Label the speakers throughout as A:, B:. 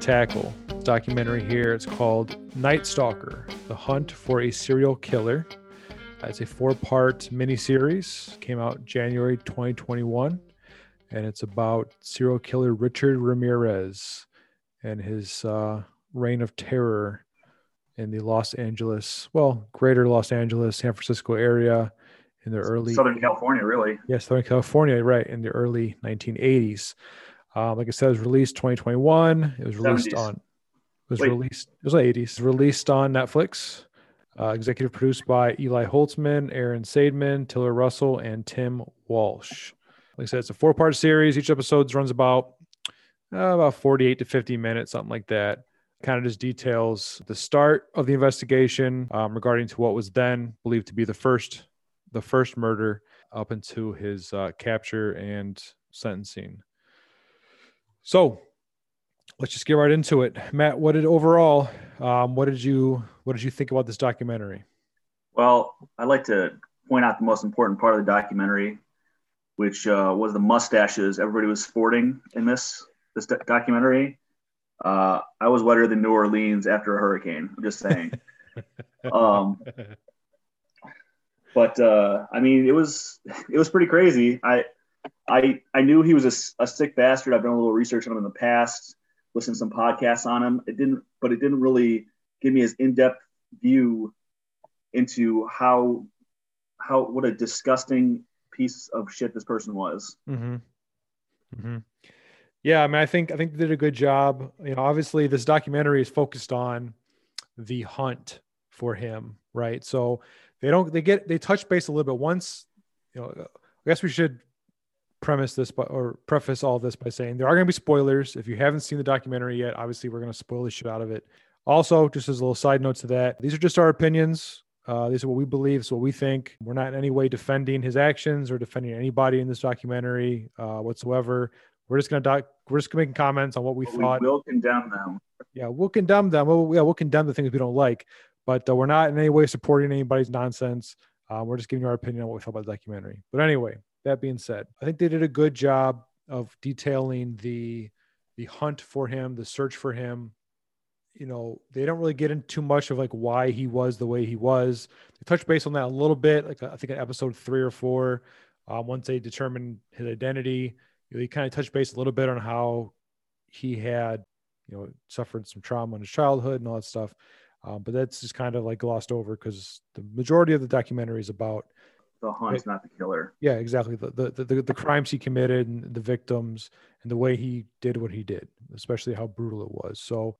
A: tackle documentary here. It's called Night Stalker: The Hunt for a Serial Killer. It's a four-part miniseries. Came out January 2021, and it's about serial killer Richard Ramirez and his uh, reign of terror in the Los Angeles, well, greater Los Angeles, San Francisco area in the early
B: Southern California, really.
A: Yes, Southern California, right, in the early 1980s. Um, like I said, it was released 2021. It was released
B: 70s.
A: on. It was
B: Wait.
A: released. It was like 80s. It was released on Netflix. Uh, executive produced by Eli Holzman, Aaron Saidman, Tiller Russell, and Tim Walsh. Like I said, it's a four-part series. Each episode runs about uh, about 48 to 50 minutes, something like that. Kind of just details the start of the investigation um, regarding to what was then believed to be the first the first murder up into his uh, capture and sentencing. So let's just get right into it. Matt, what did overall, um, what did you, what did you think about this documentary?
B: Well, I'd like to point out the most important part of the documentary, which uh, was the mustaches everybody was sporting in this this do- documentary. Uh, I was wetter than New Orleans after a hurricane. I'm just saying. um, but uh, I mean, it was it was pretty crazy. I I I knew he was a sick bastard. I've done a little research on him in the past, listened to some podcasts on him. It didn't, but it didn't really give me his in depth view into how how what a disgusting piece of shit this person was.
A: Mm-hmm. Mm-hmm. Yeah, I mean, I think I think they did a good job. You know, obviously, this documentary is focused on the hunt for him, right? So they don't they get they touch base a little bit once. You know, I guess we should premise this by, or preface all this by saying there are going to be spoilers. If you haven't seen the documentary yet, obviously we're going to spoil the shit out of it. Also, just as a little side note to that, these are just our opinions. Uh, these are what we believe. It's what we think. We're not in any way defending his actions or defending anybody in this documentary uh, whatsoever. We're just gonna doc- we're just making comments on what we
B: But We will condemn them.
A: Yeah, we'll condemn them. We'll, yeah, we'll condemn the things we don't like, but uh, we're not in any way supporting anybody's nonsense. Uh, we're just giving you our opinion on what we thought about the documentary. But anyway, that being said, I think they did a good job of detailing the the hunt for him, the search for him. You know, they don't really get into much of like why he was the way he was. They touch base on that a little bit, like I think in episode three or four. Uh, once they determine his identity, they kind of touch base a little bit on how he had, you know, suffered some trauma in his childhood and all that stuff. Um, but that's just kind of like glossed over because the majority of the documentary is about
B: The hunt's not the killer.
A: yeah, exactly. The, the the the crimes he committed and the victims and the way he did what he did, especially how brutal it was. So,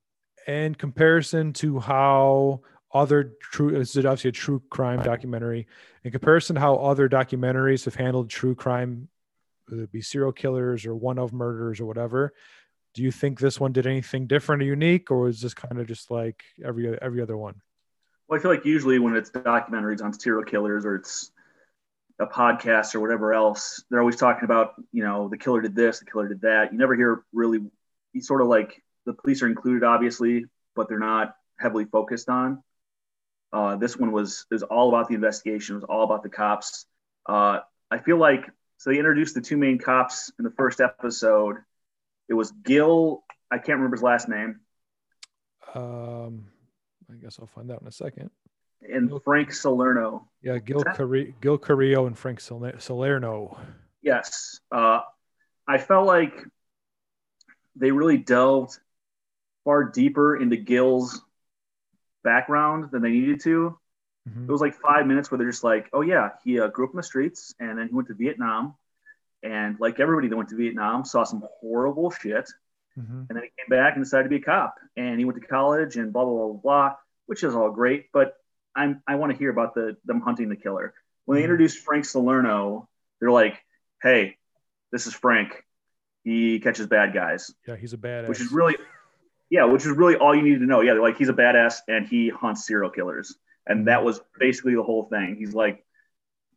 A: in comparison to how other true, this is obviously a true crime documentary. In comparison to how other documentaries have handled true crime, whether it be serial killers or one of murders or whatever, do you think this one did anything different or unique, or was this kind of just like every every other one?
B: Well, I feel like usually when it's documentaries on serial killers or it's a podcast or whatever else, they're always talking about, you know, the killer did this, the killer did that. You never hear really, you sort of like the police are included, obviously, but they're not heavily focused on. Uh, this one was is all about the investigation. It was all about the cops. Uh, I feel like so they introduced the two main cops in the first episode. It was Gil. I can't remember his last name,
A: Um, I guess I'll find out in a second.
B: And Frank Salerno.
A: Yeah, Gil? Carri- Gil Carrillo and Frank Saler- Salerno.
B: Yes. Uh, I felt like they really delved far deeper into Gil's background than they needed to.
A: Mhm.
B: It was like five minutes where they're just like, oh, yeah, he uh, grew up in the streets and then he went to Vietnam. And like everybody that went to Vietnam, saw some horrible shit.
A: Mhm.
B: And then he came back and decided to be a cop. And he went to college and blah, blah, blah, blah, blah, which is all great. But I'm, I want to hear about the them hunting the killer. When they
A: Mhm.
B: introduced Frank Salerno, they're like, hey, this is Frank. He catches bad guys,
A: Yeah, he's a badass.
B: which is really, yeah, which is really all you need to know. Yeah, like, he's a badass and he hunts serial killers. And that was basically the whole thing. He's like,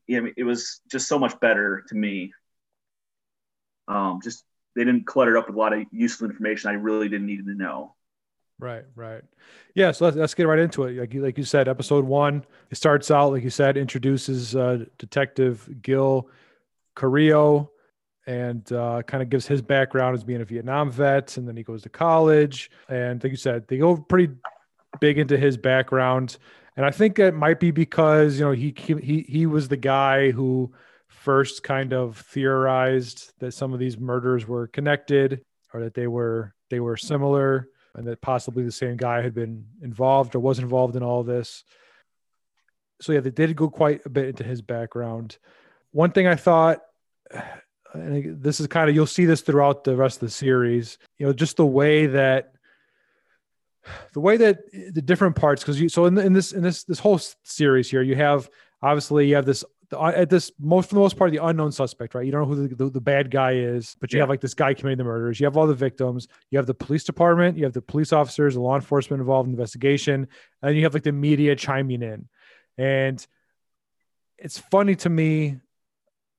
B: yeah, it was just so much better to me. Um, just they didn't clutter it up with a lot of useful information I really didn't need to know.
A: Right, right. Yeah, so let's, let's get right into it. Like you, like you said, episode one, it starts out like you said, introduces uh, Detective Gil Carrillo. and uh, kind of gives his background as being a Vietnam vet, and then he goes to college. And like you said, they go pretty big into his background, and I think it might be because you know he he he was the guy who first kind of theorized that some of these murders were connected or that they were they were similar and that possibly the same guy had been involved or was involved in all this. So yeah, they did go quite a bit into his background. One thing I thought and this is kind of you'll see this throughout the rest of the series you know just the way that the way that the different parts because you so in, in this in this this whole series here you have obviously you have this the, at this most for the most part the unknown suspect right? You don't know who the, the, the bad guy is but you yeah. have like this guy committing the murders. You have all the victims. You have the police department. You have the police officers the law enforcement involved in the investigation. And you have like the media chiming in. And it's funny to me.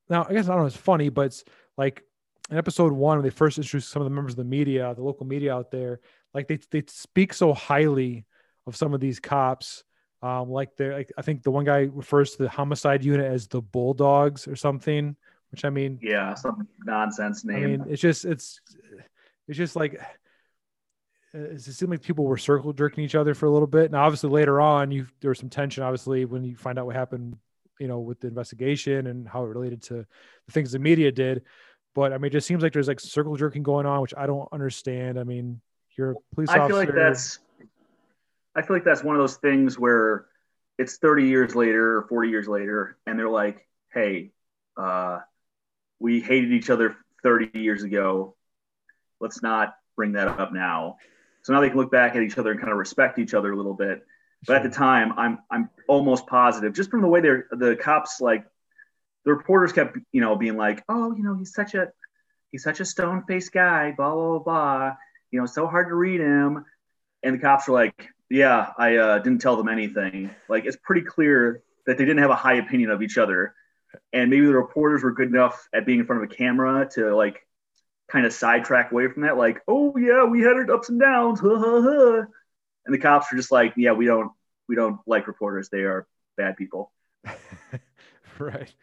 A: Now I guess I don't know it's funny, but it's like in episode one when they first introduced some of the members of the media, the local media out there, like they they speak so highly of some of these cops. Um, like they're like I think the one guy refers to the homicide unit as the bulldogs or something, which I mean
B: Yeah, some nonsense name. I mean
A: it's just it's it's just like it seemed like people were circle jerking each other for a little bit. Now, obviously, later on, you there was some tension. Obviously, when you find out what happened you know, with the investigation and how it related to the things the media did. But I mean, it just seems like there's like circle jerking going on, which I don't understand. I mean, you're a police I
B: officer. I feel like that's, I feel like that's one of those things where it's 30 years later or 40 years later, and they're like, hey, uh, we hated each other 30 years ago. Let's not bring that up now. So now they can look back at each other and kind of respect each other a little bit. But at the time, I'm I'm almost positive, just from the way they're the cops like the reporters kept you know being like, oh, you know, he's such a he's such a stone faced guy, blah blah blah, you know, so hard to read him, and the cops were like, yeah, I uh, didn't tell them anything. Like it's pretty clear that they didn't have a high opinion of each other, and maybe the reporters were good enough at being in front of a camera to like kind of sidetrack away from that, like, oh yeah, we had our ups and downs, and the cops were just like, yeah, we don't we don't like reporters. They are bad people.
A: right.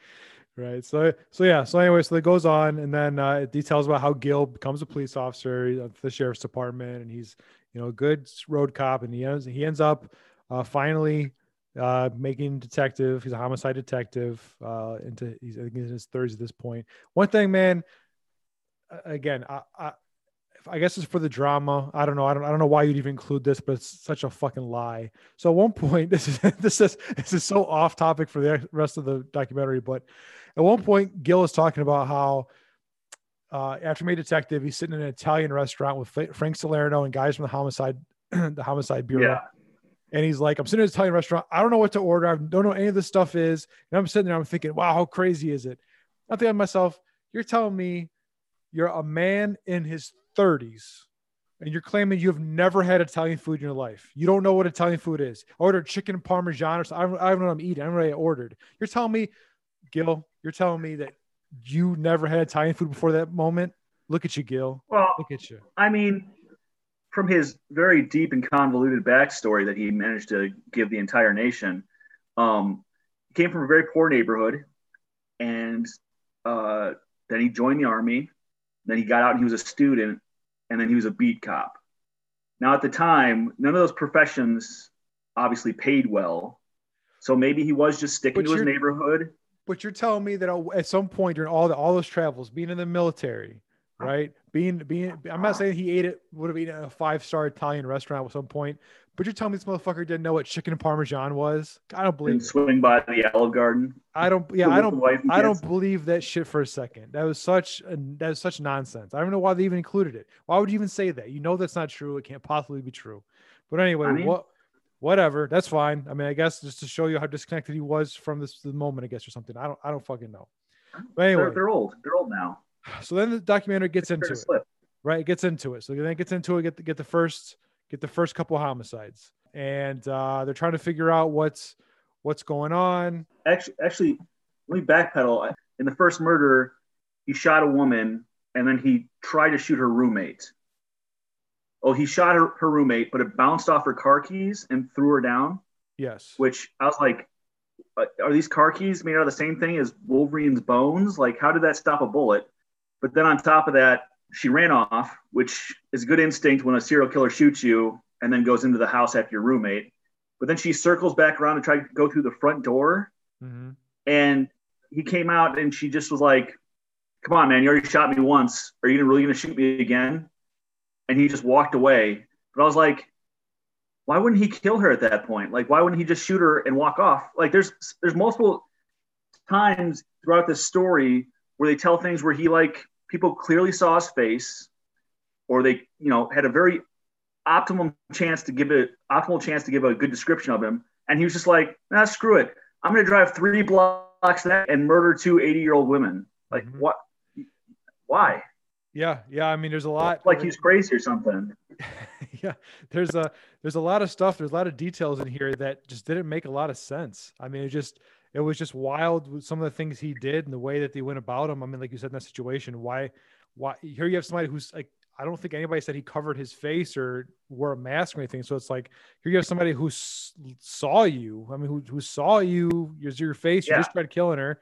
A: Right. So, so yeah. So anyway, so it goes on, and then uh, it details about how Gil becomes a police officer of the sheriff's department, and he's, you know, a good road cop, and he ends he ends up uh, finally uh, making detective. He's a homicide detective. Uh, into he's in his thirties at this point. One thing, man. Again, I, I I guess it's for the drama. I don't know. I don't. I don't know why you'd even include this, but it's such a fucking lie. So at one point, this is this is this is so off topic for the rest of the documentary. But at one point, Gil is talking about how uh, after made detective, he's sitting in an Italian restaurant with Frank Salerno and guys from the homicide the homicide bureau. Yeah. And he's like, I'm sitting in an Italian restaurant. I don't know what to order. I don't know any of this stuff is. And I'm sitting there. I'm thinking, wow, how crazy is it? I think to myself, you're telling me you're a man in his 30s and you're claiming you've never had Italian food in your life. You don't know what Italian food is. I ordered chicken parmesan or something. I don't, I don't know what I'm eating. I don't know what I ordered. You're telling me, Gil, you're telling me that you never had Italian food before that moment. Look at you, Gil.
B: Well,
A: look at you.
B: I mean, from his very deep and convoluted backstory that he managed to give the entire nation, um, he came from a very poor neighborhood, and uh, then he joined the army. Then he got out and he was a student, and then he was a beat cop. Now, at the time, none of those professions obviously paid well. So maybe he was just sticking but to his neighborhood.
A: But you're telling me that at some point during all the, all those travels, being in the military, right? Being being I'm not saying he ate it would have eaten at a five star Italian restaurant at some point, but you're telling me this motherfucker didn't know what chicken parmesan was? I don't believe.
B: swing by the Olive Garden.
A: I don't. Yeah, I don't. I don't believe that shit for a second. That was such. A, that was such nonsense. I don't know why they even included it. Why would you even say that? You know that's not true. It can't possibly be true. But anyway, I mean, what? Whatever. That's fine. I mean, I guess just to show you how disconnected he was from this the moment, I guess, or something. I don't. I don't fucking know. But anyway,
B: they're, they're old. They're old now.
A: So then the documentary gets into it. Right, it gets into it. So then it gets into it. Get the, get the first get the first couple homicides, and uh, they're trying to figure out what's what's going on.
B: Actually, actually, let me backpedal. In the first murder, he shot a woman, and then he tried to shoot her roommate. Oh, he shot her, her roommate, but it bounced off her car keys and threw her down.
A: Yes.
B: Which I was like, uh, are these car keys made out of the same thing as Wolverine's bones? Like, how did that stop a bullet? But then on top of that, she ran off, which is good instinct when a serial killer shoots you and then goes into the house after your roommate. But then she circles back around to try to go through the front door. Mm-hmm. And he came out and she just was like, Come on, man, you already shot me once. Are you really going to shoot me again? And he just walked away. But I was like, why wouldn't he kill her at that point? Like, why wouldn't he just shoot her and walk off? Like, there's there's multiple times throughout this story where they tell things where he like people clearly saw his face, or they you know had a very optimum chance to give it optimal chance to give a good description of him, and he was just like, nah, screw it, I'm gonna drive three blocks and murder two 80 year old women. Like mm-hmm. what? Why?
A: Yeah, yeah. I mean, there's a lot.
B: Like he's crazy or something.
A: yeah, there's a there's a lot of stuff. There's a lot of details in here that just didn't make a lot of sense. I mean, it just it was just wild with some of the things he did and the way that they went about him. I mean, like you said in that situation, why why here you have somebody who's like I don't think anybody said he covered his face or wore a mask or anything. So it's like here you have somebody who saw you. I mean, who, who saw you, your, your face. You just tried killing her.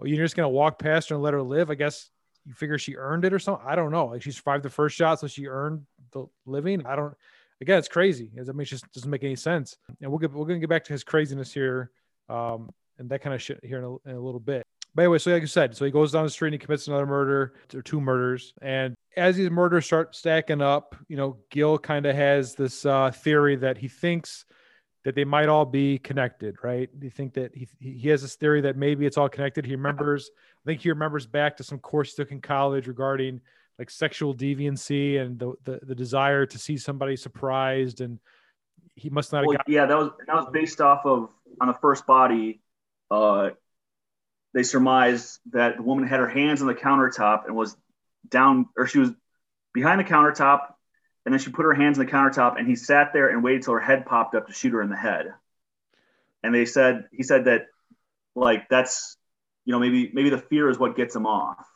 A: Oh, you're just gonna walk past her and let her live. I guess you figure she earned it or something. I don't know. Like she survived the first shot, so she earned the living. I don't. Again, it's crazy. I mean, it just doesn't make any sense. And we'll get we're gonna get back to his craziness here, um, and that kind of shit here in a, in a little bit. But anyway, so like you said, so he goes down the street and he commits another murder or two murders. And as these murders start stacking up, you know, Gil kind of has this uh, theory that he thinks that they might all be connected, right? You think that he, he has this theory that maybe it's all connected. He remembers, I think he remembers back to some course he took in college regarding like sexual deviancy and the, the, the desire to see somebody surprised. And he must not
B: well, yeah, that was, that was based off of on the first body. Uh, they surmised that the woman had her hands on the countertop and was down, or she was behind the countertop, and then she put her hands on the countertop, and he sat there and waited till her head popped up to shoot her in the head. And they said he said that, like that's, you know, maybe maybe the fear is what gets him off.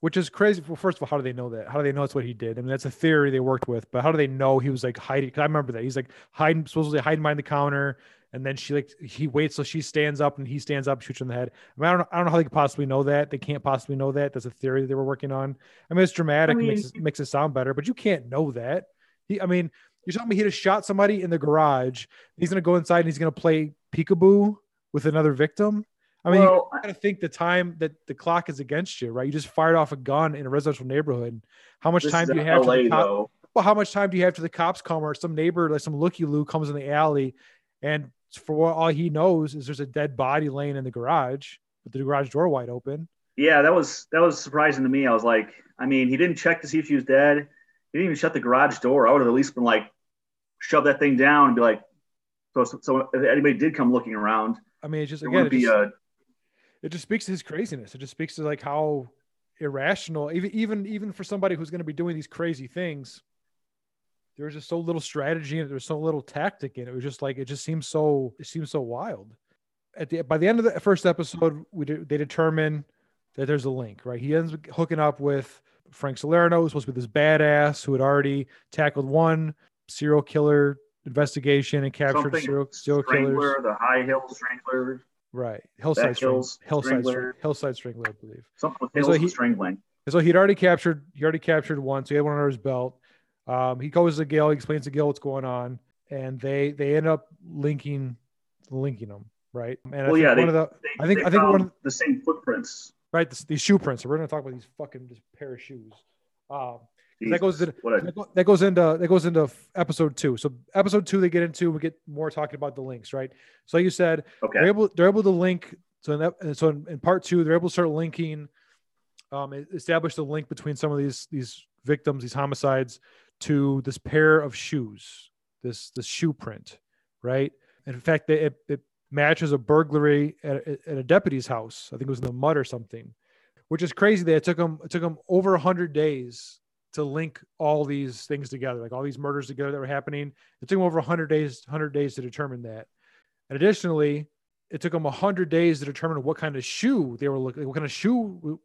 A: Which is crazy. Well, first of all, how do they know that? How do they know that's what he did? I mean, that's a theory they worked with, but how do they know he was like hiding? Because I remember that he's like hiding, supposedly hiding behind the counter, and then she like he waits till she stands up and he stands up, shoots her in the head. I mean, I don't know, I don't know how they could possibly know that. They can't possibly know that. That's a theory they were working on. I mean, it's dramatic, I mean, makes it, makes it sound better, but you can't know that. He, I mean, you're telling me he just shot somebody in the garage. He's gonna go inside and he's gonna play peekaboo with another victim. I mean, well, you gotta think the time that the clock is against you, right? You just fired off a gun in a residential neighborhood. How much time do you have? LA, cop- well, how much time do you have to the cops come or some neighbor, like some looky loo, comes in the alley and for all he knows is there's a dead body laying in the garage with the garage door wide open.
B: Yeah, that was that was surprising to me. I was like, I mean, he didn't check to see if she was dead. He didn't even shut the garage door. I would have at least been like, shove that thing down and be like, so so if anybody did come looking around,
A: I mean, it's just again, it just, a, it just speaks to his craziness. It just speaks to like how irrational, even even even for somebody who's going to be doing these crazy things, there was just so little strategy and there was so little tactic in it. It was just like it just seems so it seems so wild. At the by the end of the first episode, we did, they determine that there's a link, right? He ends up hooking up with Frank Salerno, who's supposed to be this badass who had already tackled one serial killer investigation and captured Something serial, serial killers.
B: The High Hill Strangler.
A: Right, Hillside Hills Hillside Strangler. Hillside Strangler, I believe.
B: Something with Hills so he, Strangling.
A: So he'd already captured. He already captured one. So he had one under his belt. Um, he goes to Gil, he explains to Gil what's going on, and they they end up linking linking them, right? And
B: well, yeah,
A: they,
B: the, they, I think I think one of the same footprints,
A: right? The, these shoe prints. So we're going to talk about these fucking just pair of shoes. Um, that goes into that goes into that goes into episode two. So episode two, they get into we get more talking about the links, right? So like you said, okay. they're able they're able to link. So in that, so in, in part two, they're able to start linking, um, establish the link between some of these these victims, these homicides, to this pair of shoes, this this shoe print, right? And in fact, it, it matches a burglary at, at a deputy's house. I think it was in the mud or something, which is crazy that it took them it took them over hundred days to link all these things together, like all these murders together that were happening. It took them over hundred days, hundred days to determine that. And additionally, it took them hundred days to determine what kind of shoe they were looking, what kind of shoe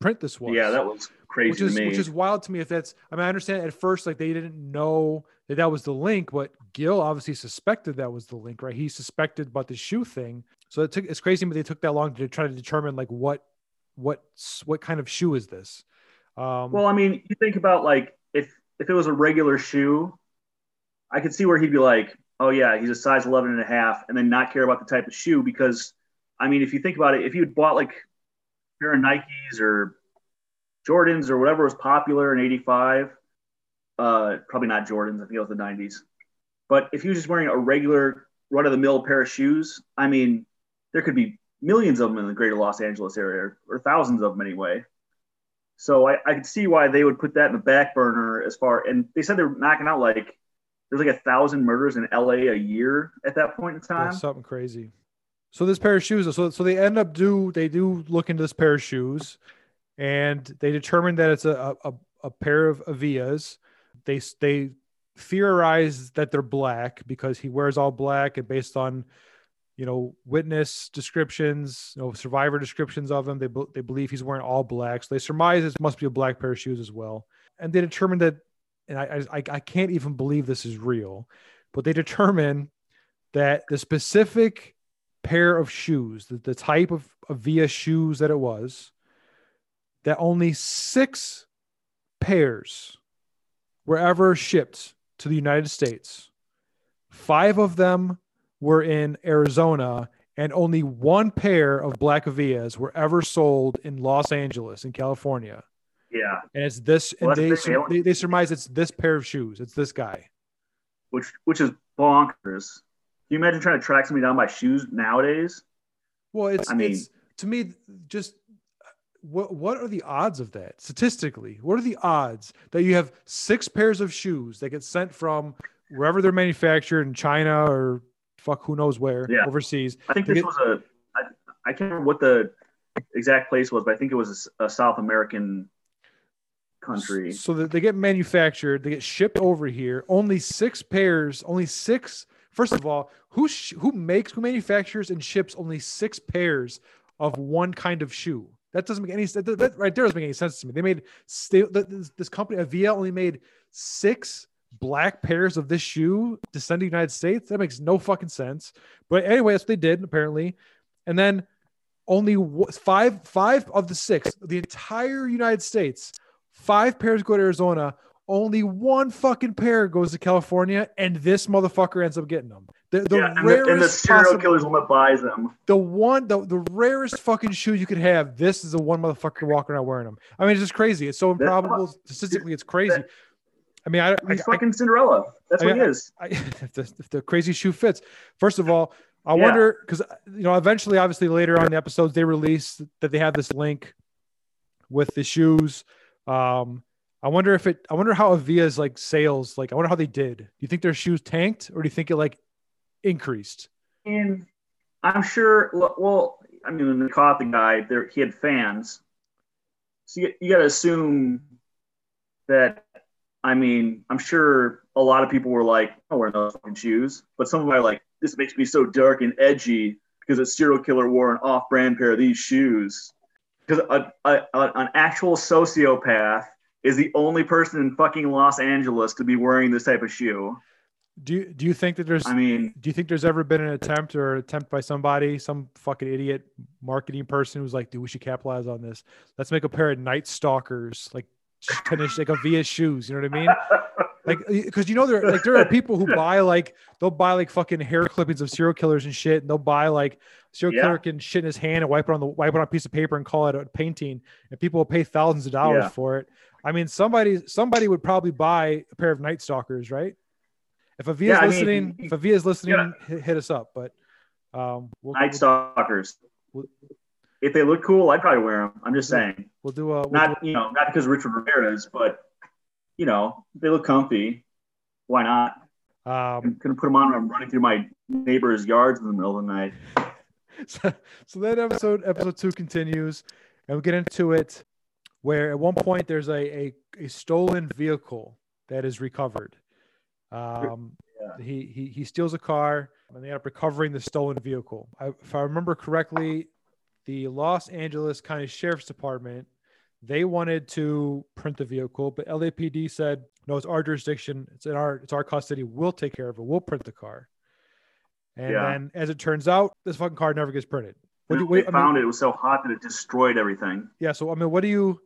A: print this was.
B: Yeah, that was crazy
A: which is,
B: to me.
A: Which is wild to me. If that's, I mean, I understand at first like they didn't know that that was the link, but Gil obviously suspected that was the link, right? He suspected about the shoe thing. So it took it's crazy, but they took that long to try to determine like what what what kind of shoe is this. Um,
B: Well, I mean, you think about like if if it was a regular shoe, I could see where he'd be like, "Oh yeah, he's a size 11 and a half," and then not care about the type of shoe because, I mean, if you think about it, if you had bought like pair of Nikes or Jordans or whatever was popular in '85, uh, probably not Jordans. I think it was the '90s. But if he was just wearing a regular run of the mill pair of shoes, I mean, there could be millions of them in the greater Los Angeles area, or thousands of them anyway. So I, I could see why they would put that in the back burner as far. And they said they're knocking out like there's like a thousand murders in LA a year at that point in
A: yeah,
B: time.
A: something crazy. So this pair of shoes, so so they end up do they do look into this pair of shoes, and they determine that it's a a, a pair of Avias. They they theorize that they're black because he wears all black, and based on you know witness descriptions, you know survivor descriptions of him, they they believe he's wearing all black. So they surmise it must be a black pair of shoes as well, and they determine that, and I I, I can't even believe this is real, but they determine that the specific pair of shoes, the, the type of, of Via shoes that it was, that only six pairs were ever shipped to the United States. Five of them were in Arizona, and only one pair of Black Avias were ever sold in Los Angeles, in California.
B: Yeah,
A: And it's this,
B: Well,
A: and they,
B: the
A: they, they surmise it's this pair of shoes. It's this guy.
B: which which is bonkers. You imagine trying to track somebody down by shoes nowadays?
A: Well, it's
B: I mean-
A: it's to me just what what are the odds of that statistically? What are the odds that you have six pairs of shoes that get sent from wherever they're manufactured in China or fuck who knows where
B: Yeah.
A: overseas?
B: I think this
A: get-
B: was a. I, I can't remember what the exact place was, but I think it was a South American country.
A: So that they get manufactured, they get shipped over here. Only six pairs, only six. First of all, who sh- who makes, who manufactures and ships only six pairs of one kind of shoe? That doesn't make any sense. That, that right there doesn't make any sense to me. They made st- this, this company, Avia, only made six black pairs of this shoe to send to the United States. That makes no fucking sense. But anyway, that's what they did apparently. And then only w- five five of the six, the entire United States, five pairs go to Arizona. Only one fucking pair goes to California, and this motherfucker ends up getting them. The, the
B: yeah, and the, and the serial
A: possible-
B: killer's one that buys them.
A: the one the, the rarest fucking shoe you could have this is the one motherfucker walking around wearing them i mean it's just crazy it's so improbable statistically it's crazy i mean i, I,
B: He's
A: I,
B: fucking Cinderella. That's
A: I-
B: what he is.
A: I if, the, if the crazy shoe fits first of all i
B: Yeah.
A: wonder because you know eventually obviously later on in the episodes they release that they have this link with the shoes um i wonder if it i wonder how avia's like sales like i wonder how they did do you think their shoes tanked or do you think it like increased
B: And I'm sure. Well, I mean, when they caught the guy, there he had fans. So you, you got to assume that. I mean, I'm sure a lot of people were like, "I'm wearing those fucking shoes," but some of are like, "This makes me so dark and edgy because a serial killer wore an off-brand pair of these shoes." Because an actual sociopath is the only person in fucking Los Angeles to be wearing this type of shoe.
A: do you do you think that there's
B: I mean,
A: do you think there's ever been an attempt or an attempt by somebody, some fucking idiot marketing person who's like, dude, we should capitalize on this. Let's make a pair of night stalkers, like tennis, like Avia shoes. You know what I mean? Like, because you know there, like there are people who buy like they'll buy like fucking hair clippings of serial killers and shit, and they'll buy like serial
B: Yeah.
A: killer can shit in his hand and wipe it on the wipe it on a piece of paper and call it a painting, and people will pay thousands of dollars
B: Yeah.
A: for it. I mean, somebody somebody would probably buy a pair of night stalkers, right? If Avia's
B: Yeah, I mean,
A: listening,
B: you-
A: if Avia's listening,
B: yeah.
A: hit, hit us up. But um, we'll,
B: Night Stalkers.
A: we'll-
B: If they look cool, I'd probably wear them. I'm just saying.
A: we'll do a we'll
B: Not you know, not because Richard Ramirez, but you know, they look comfy. Why not?
A: um,
B: I'm gonna put them on when I'm running through my neighbor's yards in the middle of the night.
A: so, so that episode episode two continues and we get into it where at one point there's a a, a stolen vehicle that is recovered um
B: Yeah.
A: he, he he steals a car and they end up recovering the stolen vehicle I, if i remember correctly the los angeles county sheriff's department they wanted to print the vehicle but lapd said no it's our jurisdiction it's in our it's our custody we'll take care of it we'll print the car and
B: Yeah.
A: then as it turns out this fucking car never gets printed what do you,
B: they
A: I mean,
B: found it. It was so hot that it destroyed everything.
A: yeah so i mean what do you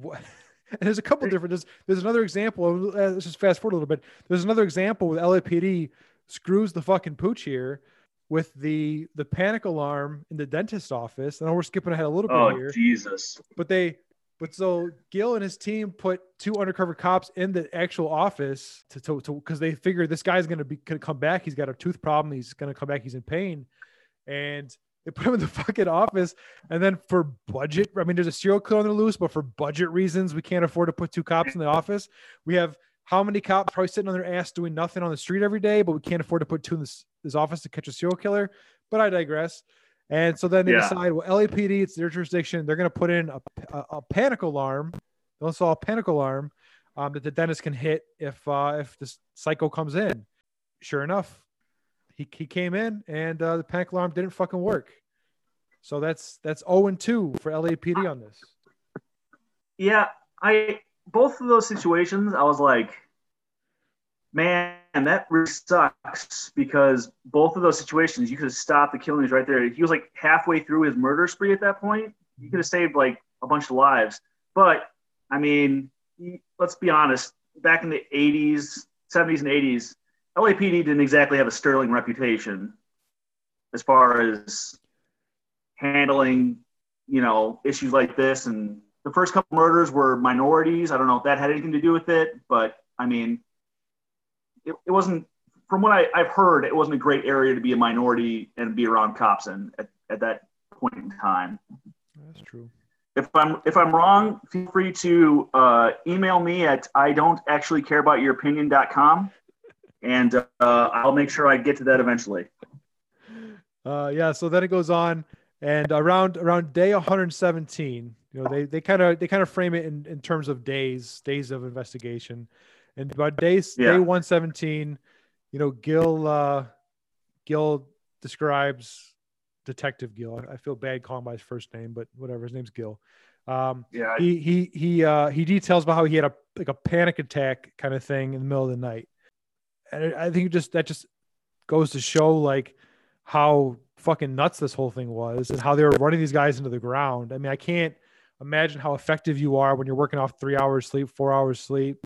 A: what, and there's a couple different. There's, there's another example. Uh, let's just fast forward a little bit. There's another example with LAPD screws the fucking pooch here with the the panic alarm in the dentist office. Know we're skipping ahead a little bit
B: Oh
A: here,
B: Jesus!
A: but they but so Gil and his team put two undercover cops in the actual office to to because they figured this guy's gonna be gonna come back. He's got a tooth problem. He's gonna come back. He's in pain, and they put him in the fucking office. And then for budget, I mean, there's a serial killer on the loose, but for budget reasons, we can't afford to put two cops in the office. We have how many cops probably sitting on their ass doing nothing on the street every day, but we can't afford to put two in this, this office to catch a serial killer. But I digress. And so then they
B: Yeah.
A: decide, well, LAPD, it's their jurisdiction. They're going to put in a, a, a panic alarm. They'll install a panic alarm um, that the dentist can hit if uh, if this psycho comes in. Sure enough, he, he came in and uh, the panic alarm didn't fucking work. So that's that's 0 and 2 for LAPD on this.
B: Yeah, I both of those situations, I was like, man, that really sucks because both of those situations, you could have stopped the killings right there. He was like halfway through his murder spree at that point. You could have saved like a bunch of lives. But I mean, let's be honest. Back in the '80s, '70s, and '80s, LAPD didn't exactly have a sterling reputation as far as handling, you know, issues like this. And the first couple murders were minorities. I don't know if that had anything to do with it, but I mean, it, it wasn't. From what I, I've heard, it wasn't a great area to be a minority and be around cops in at, at that point in time.
A: That's true.
B: If I'm if I'm wrong, feel free to uh, email me at I don't actually care about your opinion.com and uh, I'll make sure I get to that eventually.
A: Uh, yeah. So then it goes on, and around around day 117, you know, they they kind of they kind of frame it in, in terms of days days of investigation, and by days
B: Yeah.
A: day 117, you know, Gil uh, Gil describes Detective Gil. I feel bad calling by his first name, but whatever. His name's Gil. Um,
B: Yeah,
A: he he he uh he details about how he had a like a panic attack kind of thing in the middle of the night and I think just that just goes to show like how fucking nuts this whole thing was and how they were running these guys into the ground. I mean, I can't imagine how effective you are when you're working off three hours sleep, four hours sleep.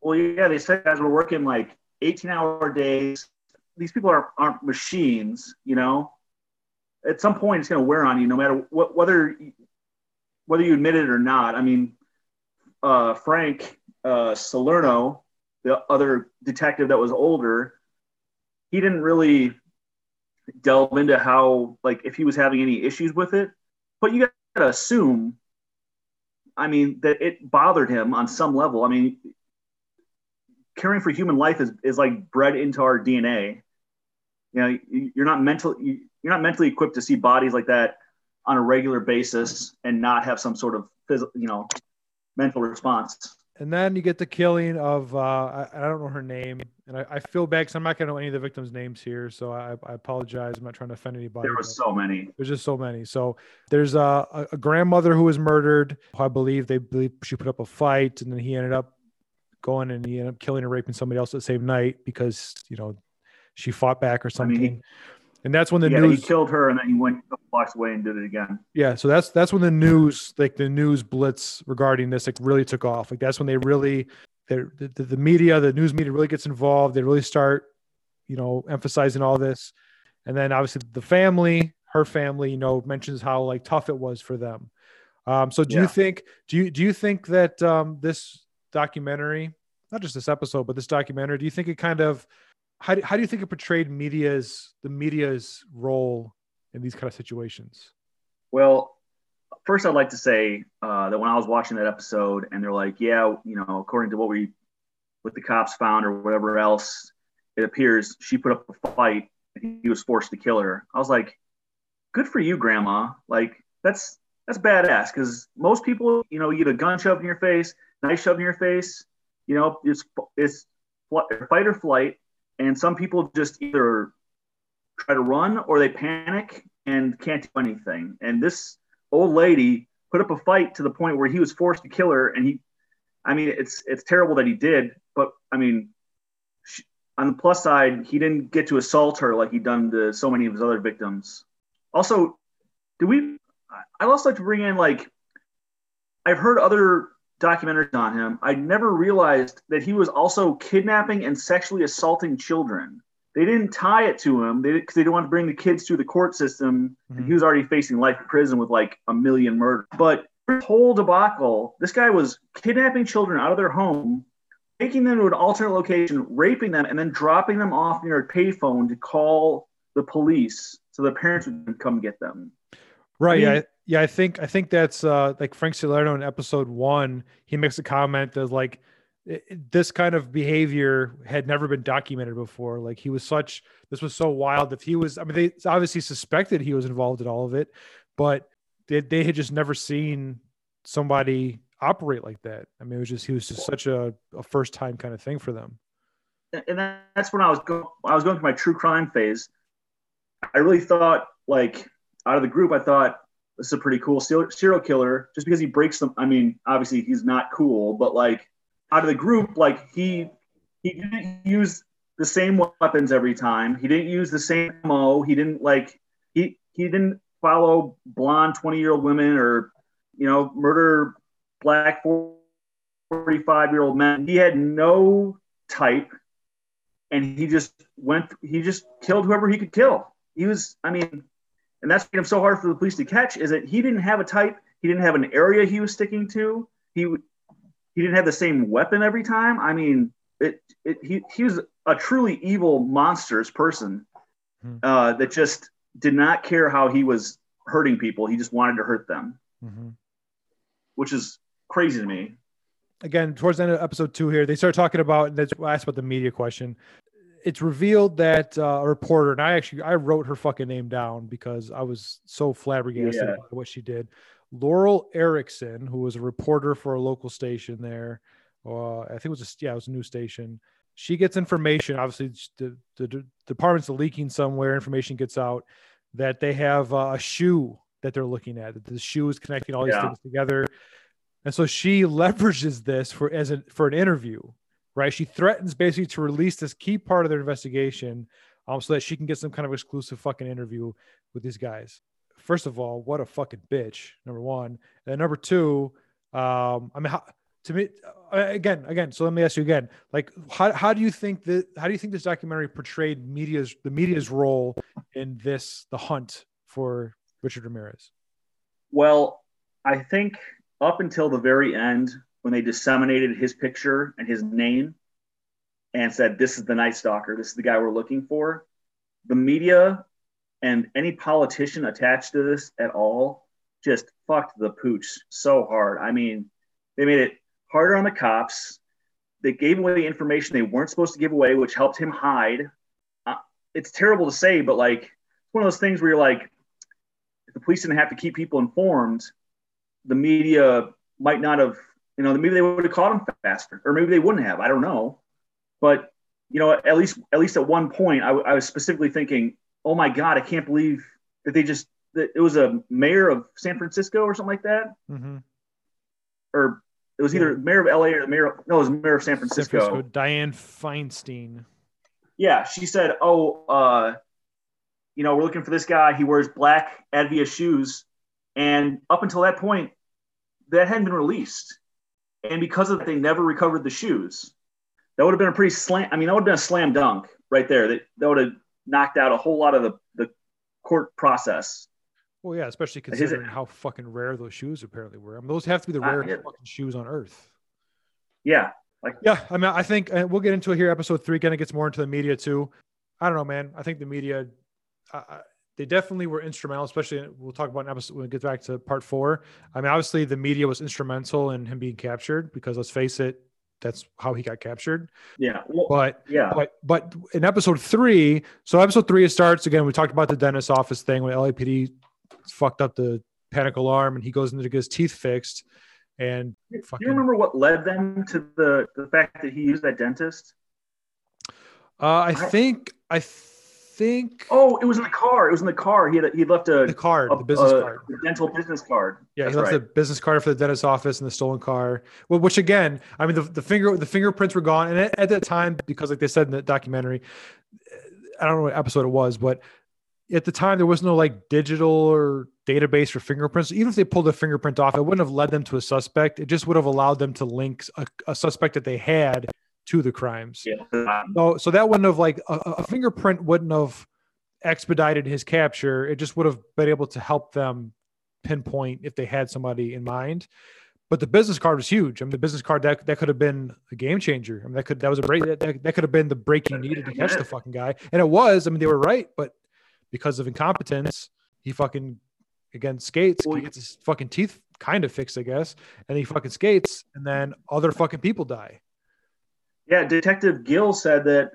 B: Well, yeah, they said guys were working like 18 hour days. These people are, aren't machines, you know. At some point, it's going to wear on you, no matter what, whether whether you admit it or not. I mean, uh, Frank uh, Salerno, the other detective that was older, he didn't really delve into how, like, if he was having any issues with it. But you got to assume, I mean, that it bothered him on some level. I mean, caring for human life is, is like bred into our DNA. You know, you- you're not mentally you're not mentally equipped to see bodies like that on a regular basis and not have some sort of physical, you know, mental response.
A: And then you get the killing of uh, I, I don't know her name, and I, I feel bad because I'm not going to know any of the victims' names here, so I, I apologize. I'm not trying to offend anybody.
B: There was so many.
A: There's just so many. So there's a, a, grandmother who was murdered. I believe they believe she put up a fight, and then he ended up going and he ended up killing and raping somebody else the same night because you know she fought back or
B: I mean,
A: something. And that's when the
B: yeah,
A: news.
B: he killed her and then he went a couple blocks away and did it again.
A: yeah, so that's that's when the news, like the news blitz regarding this, like really took off. Like that's when they really, the, the, the media, the news media really gets involved. They really start, you know, emphasizing all this. And then obviously the family, her family, you know, mentions how like tough it was for them. Um, so do you think do you do you think that um, this documentary, not just this episode, but this documentary, do you think it kind of how do, how do you think it portrayed media's the media's role in these kind of situations?
B: Well, first, I'd like to say uh, that when I was watching that episode, and they're like, "Yeah, you know, according to what we, what the cops found or whatever else, it appears she put up a fight and he was forced to kill her." I was like, "Good for you, Grandma! Like that's that's badass." Because most people, you know, you get a gun shoved in your face, knife shoved in your face, you know, it's it's fight or flight, and some people just either try to run or they panic and can't do anything. And this old lady put up a fight to the point where he was forced to kill her. And he, I mean, it's it's terrible that he did, but I mean, she, on the plus side, he didn't get to assault her like he'd done to so many of his other victims. Also, do we? I'd also like to bring in like, I've heard other documentaries on him, I never realized that he was also kidnapping and sexually assaulting children. They didn't tie it to him because they, they, didn't want to bring the kids through the court system, mm-hmm. and he was already facing life in prison with like a million murders. But this whole debacle, this guy was kidnapping children out of their home, taking them to an alternate location, raping them, and then dropping them off near a payphone to call the police so the parents would come get them.
A: Right. I mean, yeah. Yeah. I think I think that's uh, like Frank Salerno in episode one. He makes a comment that like it, this kind of behavior had never been documented before. Like he was such. This was so wild. If he was, I mean, they obviously suspected he was involved in all of it, but they, they had just never seen somebody operate like that. I mean, it was just he was just such a, a first time kind of thing for them.
B: And that's when I was going. I was going through my true crime phase. I really thought like out of the group, I thought this is a pretty cool serial killer just because he breaks them. I mean, obviously he's not cool, but like out of the group, like he he didn't use the same weapons every time. He didn't use the same mo. He didn't like he he didn't follow blonde 20 year old women or you know murder black 45 year old men he had no type and he just went he just killed whoever he could kill he was i mean and that's made him so hard for the police to catch is that he didn't have a type he didn't have an area he was sticking to he he didn't have the same weapon every time i mean it, it he, he was a truly evil monstrous person hmm. uh, that just did not care how he was hurting people. He just wanted to hurt them, mm-hmm. which is crazy to me.
A: Again, towards the end of episode two here, they start talking about, that's I asked about the media question. It's revealed that uh, a reporter, and I actually, I wrote her fucking name down because I was so flabbergasted yeah. about what she did. Laurel Erickson, who was a reporter for a local station there, uh, I think it was a, yeah, it was a new station. She gets information. Obviously, the, the, the department's leaking somewhere. Information gets out that they have uh, a shoe that they're looking at. That the shoe is connecting all these yeah. things together, and so she leverages this for as a for an interview, right? She threatens basically to release this key part of their investigation, um, so that she can get some kind of exclusive fucking interview with these guys. First of all, what a fucking bitch. Number one, and number two, um, I mean, how, to me uh, again again so let me ask you again like how, how do you think that how do you think this documentary portrayed media's the media's role in this the hunt for richard ramirez
B: well i think up until the very end when they disseminated his picture and his name and said this is the night stalker this is the guy we're looking for the media and any politician attached to this at all just fucked the pooch so hard i mean they made it harder on the cops. They gave away information they weren't supposed to give away, which helped him hide. Uh, it's terrible to say, but like it's one of those things where you're like, if the police didn't have to keep people informed, the media might not have, you know, maybe they would have caught him faster, or maybe they wouldn't have. I don't know, but you know, at least at least at one point, I, I was specifically thinking, oh my god, I can't believe that they just that it was a mayor of San Francisco or something like that, mm-hmm. or it was either mayor of LA or the mayor. Of, no, it was mayor of San Francisco. San Francisco
A: Dianne Feinstein.
B: Yeah, she said, "Oh, uh, you know, we're looking for this guy. He wears black Avia shoes." And up until that point, that hadn't been released, and because of that, they never recovered the shoes. That would have been a pretty slam. I mean, that would have been a slam dunk right there. That that would have knocked out a whole lot of the the court process.
A: Well, yeah, especially considering how fucking rare those shoes apparently were. I mean, those have to be the uh, rarest fucking shoes on earth.
B: Yeah,
A: like yeah. I mean, I think uh, we'll get into it here. Episode three kind of gets more into the media too. I don't know, man. I think the media, they definitely were instrumental. Especially we'll talk about an episode when we get back to part four. I mean, obviously the media was instrumental in him being captured because let's face it, that's how he got captured.
B: Yeah.
A: Well, but yeah. But but in episode three, so episode three it starts again. We talked about the dentist office thing when LAPD fucked up the panic alarm and he goes in to get his teeth fixed. And
B: do fucking, you remember what led them to the the fact that he used that dentist?
A: Uh, I, I think I think.
B: Oh, it was in the car. It was in the car. He had he left a
A: the card, a, the business a, card,
B: the dental business card.
A: Yeah, That's he left right. the business card for the dentist's office and the stolen car. Well, which again, I mean, the, the finger the fingerprints were gone, and at, at that time, because like they said in the documentary, I don't know what episode it was, but at the time there was no like digital or database for fingerprints. Even if they pulled a fingerprint off, it wouldn't have led them to a suspect. It just would have allowed them to link a, a suspect that they had to the crimes.
B: Yeah.
A: So, so that wouldn't have like a, a fingerprint wouldn't have expedited his capture. It just would have been able to help them pinpoint if they had somebody in mind. But the business card was huge. I mean, the business card that that could have been a game changer. I mean, that could that was a break that, that could have been the break you needed to catch the fucking guy, and it was. I mean, they were right, but because of incompetence, he fucking again skates, he gets his fucking teeth kind of fixed, I guess, and he fucking skates, and then other fucking people die.
B: Yeah, Detective Gil said that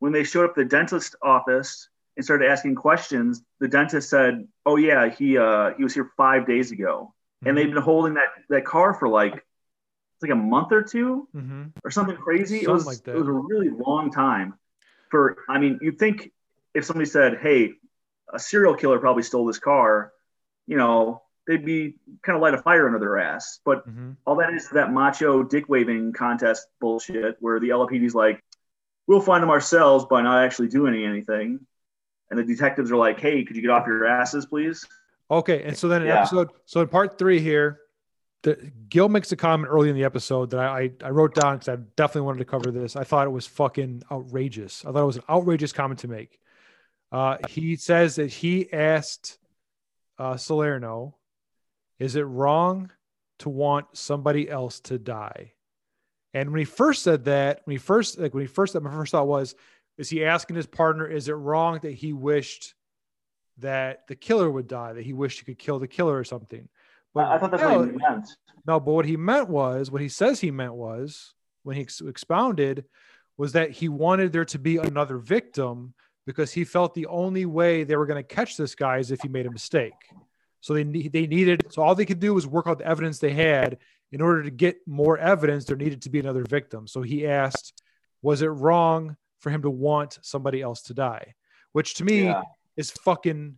B: when they showed up at the dentist office and started asking questions, the dentist said, "Oh yeah, he uh, he was here five days ago."
A: Mm-hmm.
B: and they've been holding that that car for like it's like a month or 2
A: Mm-hmm.
B: or something crazy. it was
A: like
B: it was a really long time. For I mean, you'd think if somebody said, "Hey, a serial killer probably stole this car," you know, they'd be kind of light a fire under their ass. But
A: Mm-hmm.
B: all that is that macho dick waving contest bullshit where the LAPD's like, "We'll find them ourselves by not actually doing anything," and the detectives are like, "Hey, could you get off your asses, please?"
A: Okay, and so then in
B: Yeah.
A: episode, so in part three here, the, Gil makes a comment early in the episode that I I, I wrote down because I definitely wanted to cover this. I thought it was fucking outrageous. I thought it was an outrageous comment to make. Uh, he says that he asked uh, Salerno, "Is it wrong to want somebody else to die?" And when he first said that, when he first like when he first my first thought was, is he asking his partner, is it wrong that he wished that the killer would die, that he wished he could kill the killer or something? But
B: I, I thought that's
A: no,
B: what he meant.
A: no, but what he meant was, what he says he meant was, when he ex- expounded, was that he wanted there to be another victim because he felt the only way they were going to catch this guy is if he made a mistake. So they they needed so all they could do was work out the evidence they had. In order to get more evidence, there needed to be another victim. So he asked, was it wrong for him to want somebody else to die? Which to me
B: Yeah.
A: is fucking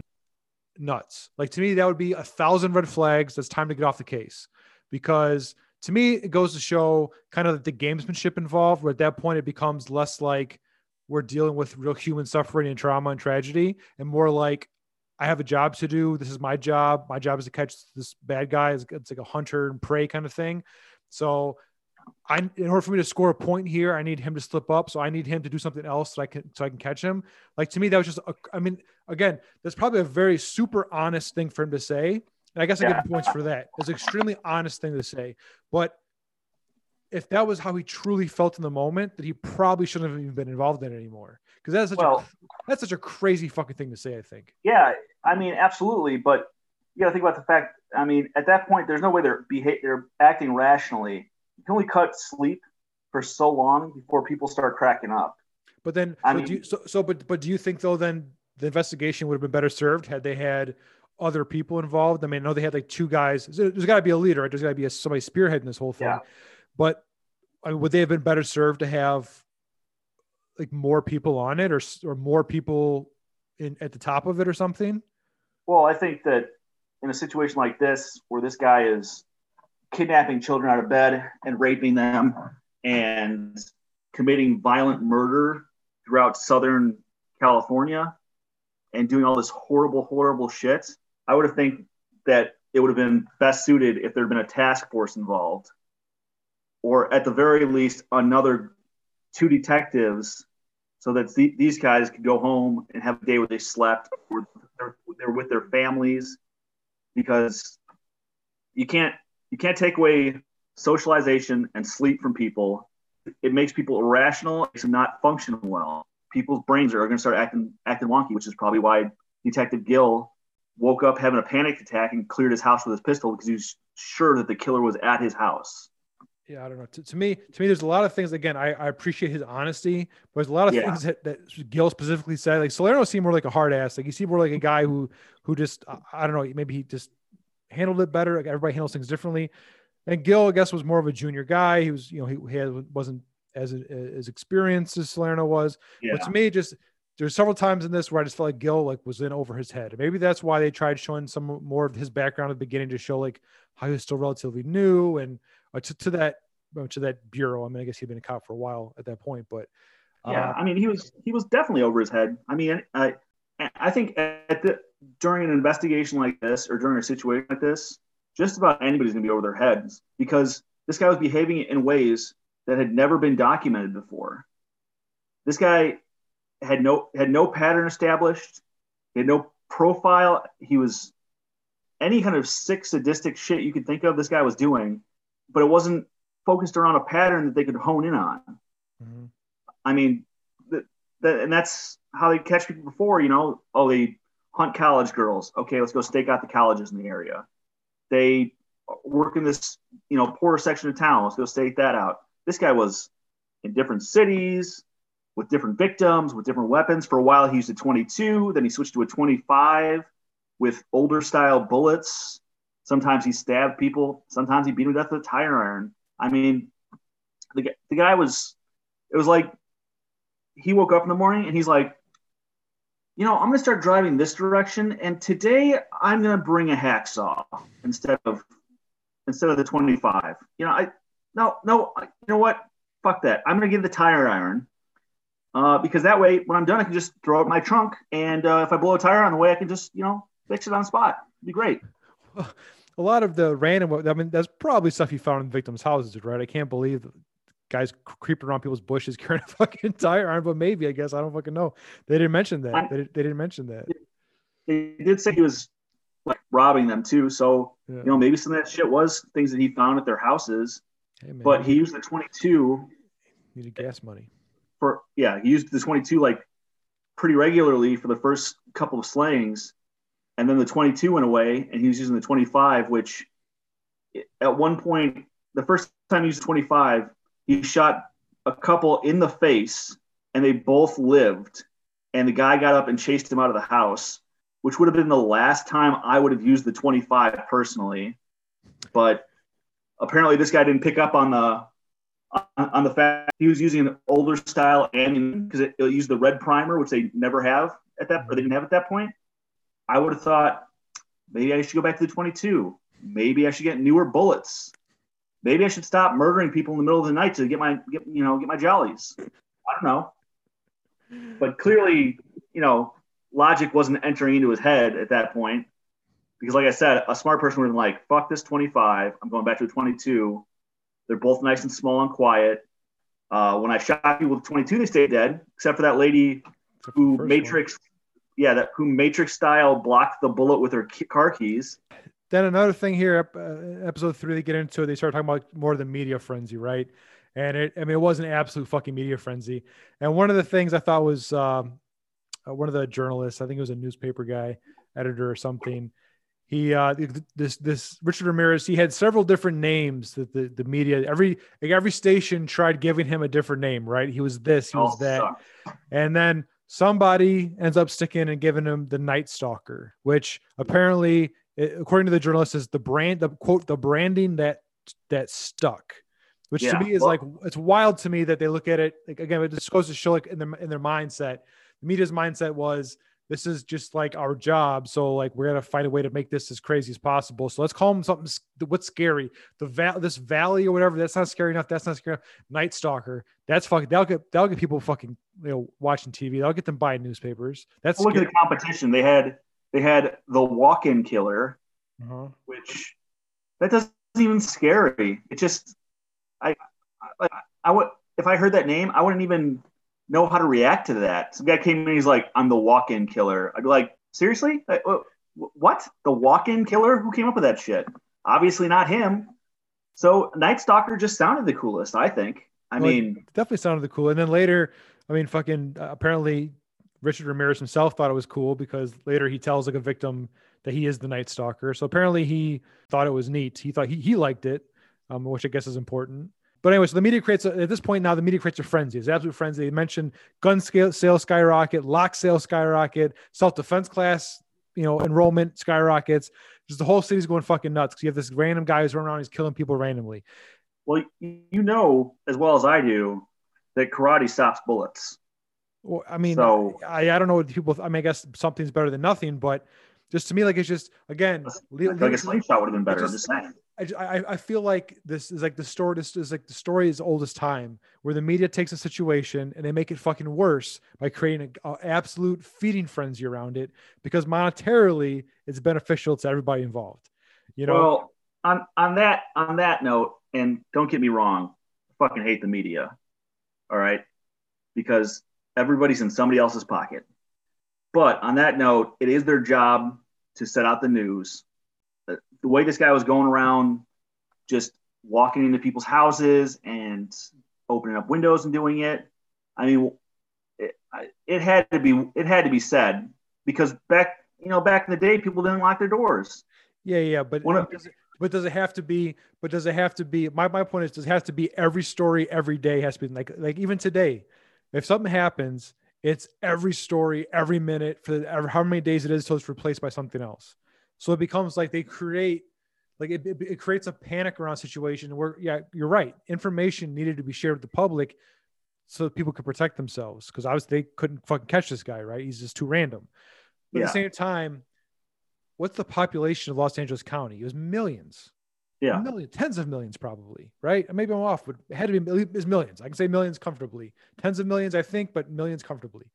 A: nuts. Like to me, that would be a thousand red flags. That's time to get off the case. Because to me, it goes to show kind of the gamesmanship involved, where at that point it becomes less like we're dealing with real human suffering and trauma and tragedy, and more like I have a job to do. This is my job. My job is to catch this bad guy. It's, it's like a hunter and prey kind of thing. So I, in order for me to score a point here, I need him to slip up. So I need him to do something else so I can so I can catch him. Like to me, that was just. A, I mean, again, that's probably a very super honest thing for him to say, and I guess I
B: Yeah.
A: give him points for that. It's an extremely honest thing to say, but if that was how he truly felt in the moment, that he probably shouldn't have even been involved in it anymore. Because that's such
B: Well-
A: a that's such a crazy fucking thing to say. I think.
B: Yeah, I mean, absolutely, but you got to think about the fact. I mean, at that point, there's no way they're beha- they're acting rationally. You can only cut sleep for so long before people start cracking up.
A: But then,
B: I
A: so,
B: mean-
A: do you, so, so, but, but do you think though, then the investigation would have been better served had they had other people involved? I mean, I know they had like two guys. There- There's got to be a leader, right? There's got to be a, somebody spearheading this whole thing.
B: Yeah.
A: But I mean, would they have been better served to have like more people on it, or or more people in at the top of it, or something?
B: Well, I think that in a situation like this, where this guy is kidnapping children out of bed and raping them and committing violent murder throughout Southern California and doing all this horrible, horrible shit, I would have think that it would have been best suited if there had been a task force involved, or at the very least, another two detectives, so that the, these guys could go home and have a day where they slept, or they're, they're with their families, because you can't you can't take away socialization and sleep from people. It makes people irrational. It makes them not function well. People's brains are going to start acting acting wonky, which is probably why Detective Gil woke up having a panic attack and cleared his house with his pistol because he was sure that the killer was at his house.
A: Yeah, I don't know. To, to me, to me, there's a lot of things. Again, I, I appreciate his honesty, but there's a lot of
B: Yeah.
A: things that, that Gil specifically said. Like Salerno seemed more like a hard ass. Like he seemed more like a guy who who just I, I don't know. Maybe he just handled it better. Like everybody handles things differently. And Gil, I guess, was more of a junior guy. He was, you know, he, he had, wasn't as as experienced as Salerno was.
B: Yeah.
A: But to me, just there's several times in this where I just felt like Gil like was in over his head. Maybe that's why they tried showing some more of his background at the beginning to show like how he was still relatively new and uh, to, to that uh, to that bureau. I mean, I guess he'd been a cop for a while at that point, but
B: Yeah,
A: uh,
B: I mean, he was he was definitely over his head. I mean, I I think at the during an investigation like this or during a situation like this, just about anybody's gonna be over their heads because this guy was behaving in ways that had never been documented before. This guy had no had no pattern established. He had no profile. He was any kind of sick, sadistic shit you could think of. This guy was doing, but it wasn't focused around a pattern that they could hone in on. Mm-hmm. I mean, that, that, and that's how they catch people before. You know, oh, they hunt college girls. Okay, let's go stake out the colleges in the area. They work in this, you know, poorer section of town. Let's go stake that out. This guy was in different cities with different victims, with different weapons. For a while, he used a 22. Then he switched to a 25 with older style bullets. Sometimes he stabbed people. Sometimes he beat them to death with a tire iron. I mean, the, the guy was, it was like he woke up in the morning and he's like, you know, I'm going to start driving this direction. And today I'm going to bring a hacksaw instead of, instead of the 25. You know, I, no, no, you know what? Fuck that. I'm going to give the tire iron uh, because that way, when I'm done, I can just throw in my trunk. And uh, if I blow a tire on the way, I can just, you know, fix it on spot. It'd be great.
A: A lot of the random, I mean, that's probably stuff you found in victims' houses, right? I can't believe guys creeping around people's bushes carrying a fucking tire iron, but maybe, I guess, I don't fucking know. They didn't mention that. I, they, they, didn't mention that.
B: They did say he was like robbing them too. So, yeah. you know, maybe some of that shit was things that he found at their houses. Hey, but he used the 22.
A: Needed gas money.
B: For, yeah, he used the 22 like pretty regularly for the first couple of slayings and then the 22 went away and he was using the 25 which at one point the first time he used 25 he shot a couple in the face and they both lived. And the guy got up and chased him out of the house which would have been the last time i would have used the 25 personally. But apparently this guy didn't pick up on the on, the fact he was using an older style ammunition because it, it used the red primer which they never have at that or they didn't have at that point I would have thought maybe I should go back to the 22. Maybe I should get newer bullets. Maybe I should stop murdering people in the middle of the night to get my get you know get my jollies. I don't know. But clearly, you know, logic wasn't entering into his head at that point. Because like I said, a smart person would have been like, fuck this 25. I'm going back to the 22. They're both nice and small and quiet. Uh, when I shot people with 22, they stayed dead, except for that lady who Matrix one yeah, that who Matrix style blocked the bullet with her car keys.
A: Then another thing here, uh, episode three, they get into it. They start talking about more the media frenzy, right? And it, I mean, it was an absolute fucking media frenzy. And one of the things I thought was um, uh, one of the journalists, I think it was a newspaper guy, editor or something. He, uh, this, this Richard Ramirez, he had several different names that the, the media, every, like every station tried giving him a different name, right? He was this, he was oh, that. Suck. And then somebody ends up sticking and giving him the Night Stalker, which apparently, according to the journalist, is the brand, the quote, the branding that that stuck. Which yeah. to me is well, like it's wild to me that they look at it like again. It just goes to show like in their in their mindset. The media's mindset was this is just like our job. So like we're gonna find a way to make this as crazy as possible. So let's call them something. What's scary? The val, this valley or whatever. That's not scary enough. That's not scary. Enough. Night Stalker. That's fucking. That'll get that'll get people fucking you know watching TV. That'll get them buying newspapers. That's
B: look at the competition. They had they had the walk-in killer, uh-huh. which that doesn't even scary. It just I I, I would if I heard that name, I wouldn't even know how to react to that. Some guy came in, he's like, "I'm the walk-in killer." I'd be like, "Seriously? What? The walk-in killer? Who came up with that shit? Obviously not him." So Night Stalker just sounded the coolest, I think. I well, mean,
A: definitely sounded the cool. And then later, I mean, fucking uh, apparently Richard Ramirez himself thought it was cool because later he tells like a victim that he is the Night Stalker. So apparently he thought it was neat. He thought he, he liked it, um, which I guess is important. But anyway, so the media creates a, at this point now the media creates a frenzy. It's absolute frenzy. They mentioned gun scale, sales skyrocket, lock sales skyrocket, self defense class, you know, enrollment skyrockets. Just the whole city's going fucking nuts because you have this random guy who's running around, he's killing people randomly.
B: Well, you know as well as I do that karate stops bullets.
A: Well, I mean, so, I, I don't know what people. I mean, I guess something's better than nothing, but just to me, like it's just again,
B: like, like a slingshot would have been better.
A: Just,
B: just saying.
A: I, I feel like this is like the story. This is like the story is oldest time, where the media takes a situation and they make it fucking worse by creating an absolute feeding frenzy around it because monetarily it's beneficial to everybody involved. You know.
B: Well, on on that on that note, and don't get me wrong, I fucking hate the media. All right, because everybody's in somebody else's pocket. But on that note, it is their job to set out the news the way this guy was going around just walking into people's houses and opening up windows and doing it i mean it, it had to be it had to be said because back you know back in the day people didn't lock their doors.
A: Yeah yeah but does it, but does it have to be but does it have to be my, my point is does it have to be every story every day has to be like like even today if something happens it's every story every minute for the, how many days it is until it's replaced by something else so it becomes like they create, like it, it, it creates a panic around situation where, yeah, you're right. Information needed to be shared with the public so that people could protect themselves because obviously they couldn't fucking catch this guy, right? He's just too random. But yeah. at the same time, what's the population of Los Angeles County? It was millions.
B: Yeah.
A: Millions, tens of millions, probably, right? Maybe I'm off, but it had to be is millions. I can say millions comfortably. Tens of millions, I think, but millions comfortably.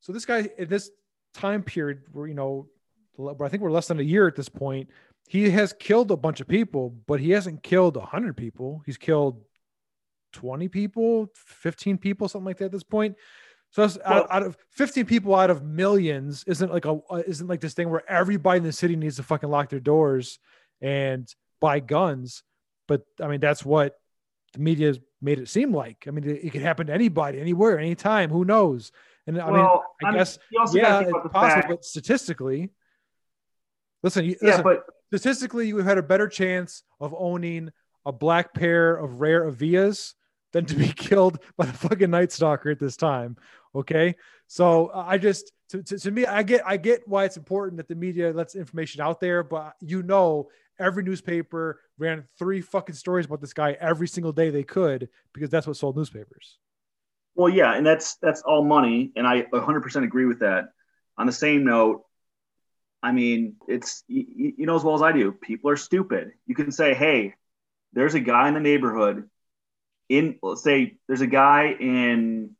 A: So this guy in this time period where, you know, I think we're less than a year at this point. He has killed a bunch of people, but he hasn't killed 100 people. He's killed 20 people, 15 people, something like that at this point. So well, out, out, of 15 people out of millions isn't like a uh, isn't like this thing where everybody in the city needs to fucking lock their doors and buy guns. But I mean, that's what the media has made it seem like. I mean, it, it could happen to anybody, anywhere, anytime. Who knows? And I mean, I, I guess yeah, it's possible, fact. but statistically, Listen, you, yeah, but statistically, you have had a better chance of owning a black pair of rare Avias than to be killed by the fucking Night Stalker at this time. Okay, so uh, I just to, to, to, me, I get I get why it's important that the media lets information out there, but you know, every newspaper ran three fucking stories about this guy every single day they could because that's what sold newspapers.
B: Well, yeah, and that's that's all money, and I 100% agree with that. On the same note, I mean, it's you, you know as well as I do. People are stupid. You can say, "Hey, there's a guy in the neighborhood. In let's say there's a guy in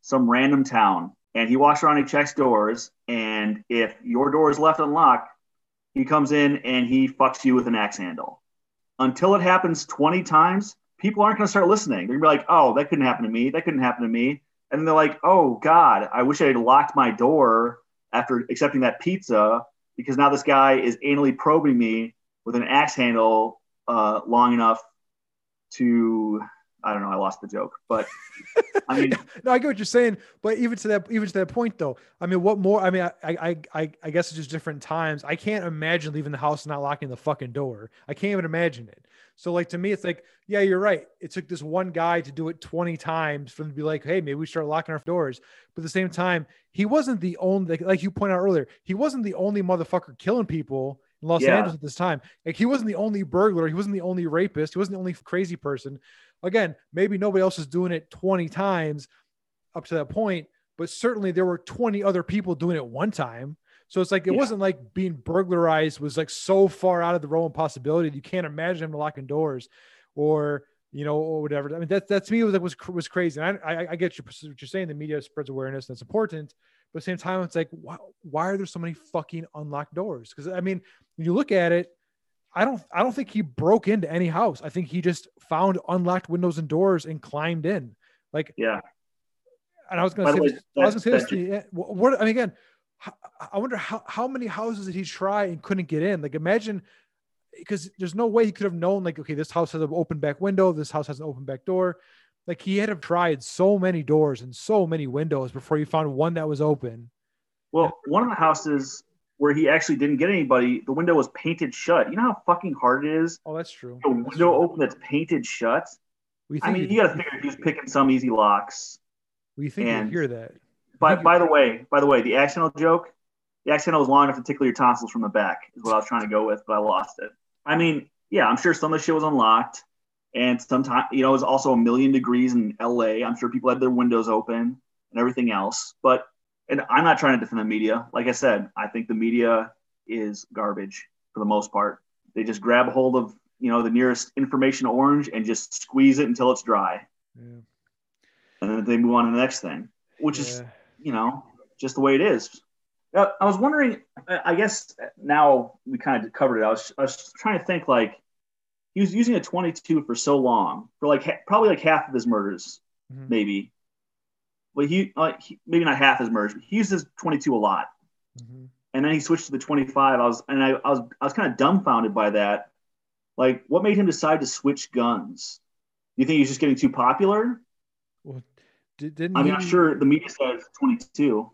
B: some random town, and he walks around and checks doors. And if your door is left unlocked, he comes in and he fucks you with an axe handle. Until it happens 20 times, people aren't going to start listening. They're going to be like, "Oh, that couldn't happen to me. That couldn't happen to me." And they're like, "Oh God, I wish I had locked my door." After accepting that pizza because now this guy is anally probing me with an axe handle uh, long enough to I don't know. I lost the joke, but I mean,
A: no, I get what you're saying. But even to that, even to that point, though, I mean, what more? I mean, I, I, I, I guess it's just different times. I can't imagine leaving the house and not locking the fucking door. I can't even imagine it. So, like to me, it's like, yeah, you're right. It took this one guy to do it 20 times for them to be like, hey, maybe we start locking our doors. But at the same time, he wasn't the only, like, you pointed out earlier, he wasn't the only motherfucker killing people in Los yeah. Angeles at this time. Like he wasn't the only burglar. He wasn't the only rapist. He wasn't the only crazy person. Again, maybe nobody else is doing it 20 times up to that point, but certainly there were 20 other people doing it one time. So it's like it yeah. wasn't like being burglarized was like so far out of the realm of possibility that you can't imagine him locking doors or you know or whatever. I mean that that to me was like was was crazy. And I, I, I get you what you're saying. The media spreads awareness. That's important. But at the same time, it's like why, why are there so many fucking unlocked doors? Because I mean, when you look at it, I don't I don't think he broke into any house. I think he just found unlocked windows and doors and climbed in. Like
B: yeah.
A: And I was gonna say, way, I was gonna say this. what I mean, again, I wonder how how many houses did he try and couldn't get in? Like imagine because there's no way he could have known like okay this house has an open back window this house has an open back door like he had to tried so many doors and so many windows before he found one that was open
B: well one of the houses where he actually didn't get anybody, the window was painted shut. You know how fucking hard it is?
A: Oh, that's true.
B: A window true. open that's painted shut. I mean, you got to figure he was picking some easy locks.
A: We think you hear that.
B: By, by the way, by the way, the accidental joke, the accidental was long enough to tickle your tonsils from the back, is what I was trying to go with, but I lost it. I mean, yeah, I'm sure some of the shit was unlocked, and sometimes you know it was also a million degrees in LA. I'm sure people had their windows open and everything else, but and I'm not trying to defend the media. Like I said, I think the media is garbage for the most part. They just grab a hold of you know the nearest information orange and just squeeze it until it's dry,
A: Yeah.
B: and then they move on to the next thing, which is
A: Yeah.
B: You know just the way it is. Uh, I was wondering. I I guess now we kind of covered it. I was I was trying to think like he was using a 22 for so long for like probably like half of his murders,
A: Mhm.
B: maybe. But he, uh, he maybe not half his murders. But he uses 22 a lot,
A: Mhm.
B: and then he switched to the 25. I was and I, I was I was kind of dumbfounded by that. Like, what made him decide to switch guns? You think he's just getting too popular?
A: Well, did, didn't
B: I mean,
A: he,
B: I'm not sure the media says 22.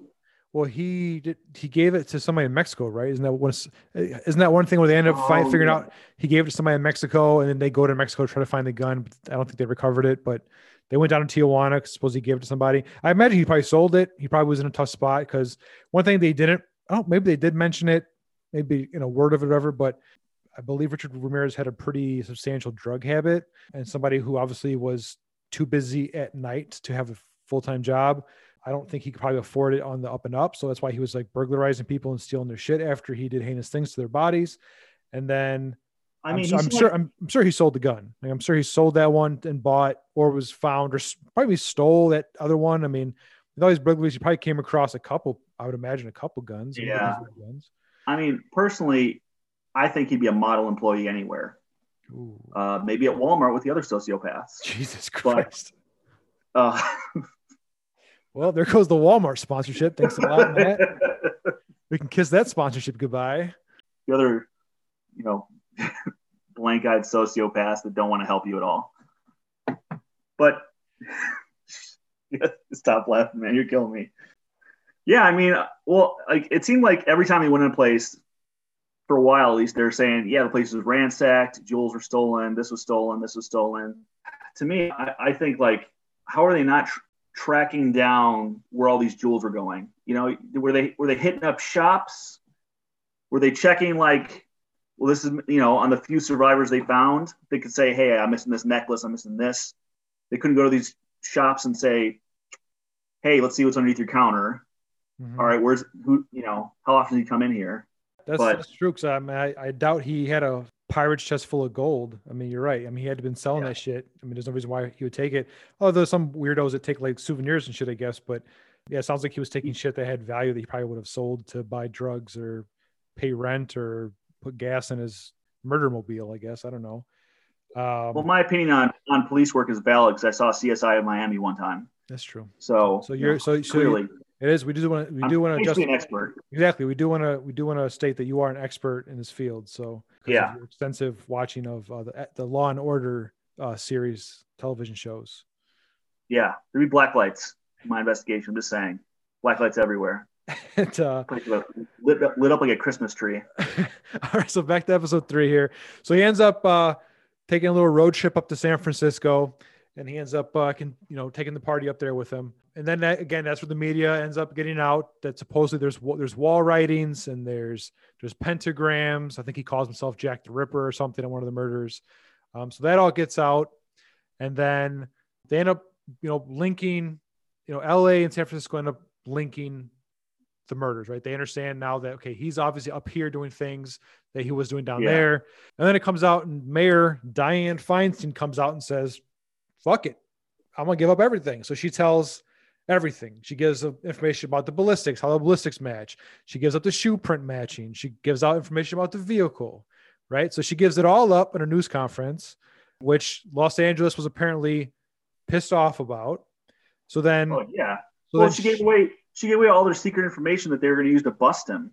A: Well, he did. He gave it to somebody in Mexico, right? Isn't that what? Eh, isn't that one thing where they end up
B: Oh,
A: figuring
B: yeah.
A: out he gave it to somebody in Mexico, and then they go to Mexico to try to find the gun. But I don't think they recovered it. But they went down to Tijuana. Suppose he gave it to somebody. I imagine he probably sold it. He probably was in a tough spot because one thing they didn't. Oh, maybe they did mention it, maybe in a word of it, or whatever. But I believe Richard Ramirez had a pretty substantial drug habit, and somebody who obviously was too busy at night to have a full time job. I don't think he could probably afford it on the up and up. So that's why he was like burglarizing people and stealing their shit after he did heinous things to their bodies. And then
B: I mean,
A: am I'm, sure I'm, I'm sure he sold the gun. Like, I'm sure he sold that one and bought or was found or probably stole that other one. I mean, with all these burglaries, he probably came across a couple. I would imagine a couple guns.
B: Yeah.
A: Guns.
B: I mean, personally, I think he'd be a model employee anywhere. Uh, maybe at Walmart with the other sociopaths.
A: Jesus
B: but-
A: Christ.
B: Uh,
A: Well, there goes the Walmart sponsorship. Thanks a lot, Matt. We can kiss that sponsorship goodbye.
B: the other, you know, blank-eyed sociopaths that don't want to help you at all. But stop laughing, man. You're killing me. Yeah, I mean, well, like it seemed like every time he went in a place, for a while at least, they're saying, yeah, the place was ransacked, jewels were stolen, this was stolen, this was stolen. To me, I, I think like, how are they not tr- tracking down where all these jewels are going? You know, were they were they hitting up shops? Were they checking like, well, this is you know, on the few survivors they found, they could say, hey, I'm missing this necklace, I'm missing this. They couldn't go to these shops and say, hey, let's see what's underneath your counter.
A: Mhm.
B: All right, where's who? You know, how often do you come in here?
A: That's,
B: But-
A: that's true. Cause I, mean, I, I doubt he had a pirate's chest full of gold. I mean, you're right. I mean, he had to been selling
B: Yeah.
A: that shit. I mean, there's no reason why he would take it. Although some weirdos that take like souvenirs and shit, I guess. But yeah, it sounds like he was taking shit that had value that he probably would have sold to buy drugs or pay rent or put gas in his murder mobile. I guess I don't know. Um,
B: Well, my opinion on on police work is valid because I saw CSI in Miami one time.
A: that's true.
B: So,
A: So
B: you
A: you're so so
B: clearly,
A: it is. We do want to we
B: I'm
A: do want to just
B: an expert.
A: Exactly. We do want to we do want to state that you are an expert in this field. So
B: Yeah.
A: extensive watching of uh, the the Law and Order uh, series television shows.
B: Yeah, there be black lights in my investigation. I'm just saying, black lights everywhere.
A: and, uh,
B: lit, lit, up- lit up like a Christmas tree.
A: all right, so back to episode three here. So he ends up uh, taking a little road trip up to San Francisco, and he ends up uh, can, you know taking the party up there with him. And then that, again, that's where the media ends up getting out that supposedly there's there's wall writings and there's there's pentagrams. I think he calls himself Jack the Ripper or something on one of the murders. Um, so that all gets out, and then they end up you know linking, you know, L.A. and San Francisco end up linking the murders, right? They understand now that okay, he's obviously up here doing things that he was doing down
B: Yeah.
A: there. And then it comes out and Mayor Diane Feinstein comes out and says, fuck it. I'm gonna give up everything. So she tells everything. She gives information about the ballistics, how the ballistics match. She gives up the shoe print matching. She gives out information about the vehicle, right? So she gives it all up in a news conference, which Los Angeles was apparently pissed off about. So then,
B: Oh yeah.
A: so
B: well,
A: then
B: she gave away she gave away all their secret information that they were going to use to bust him.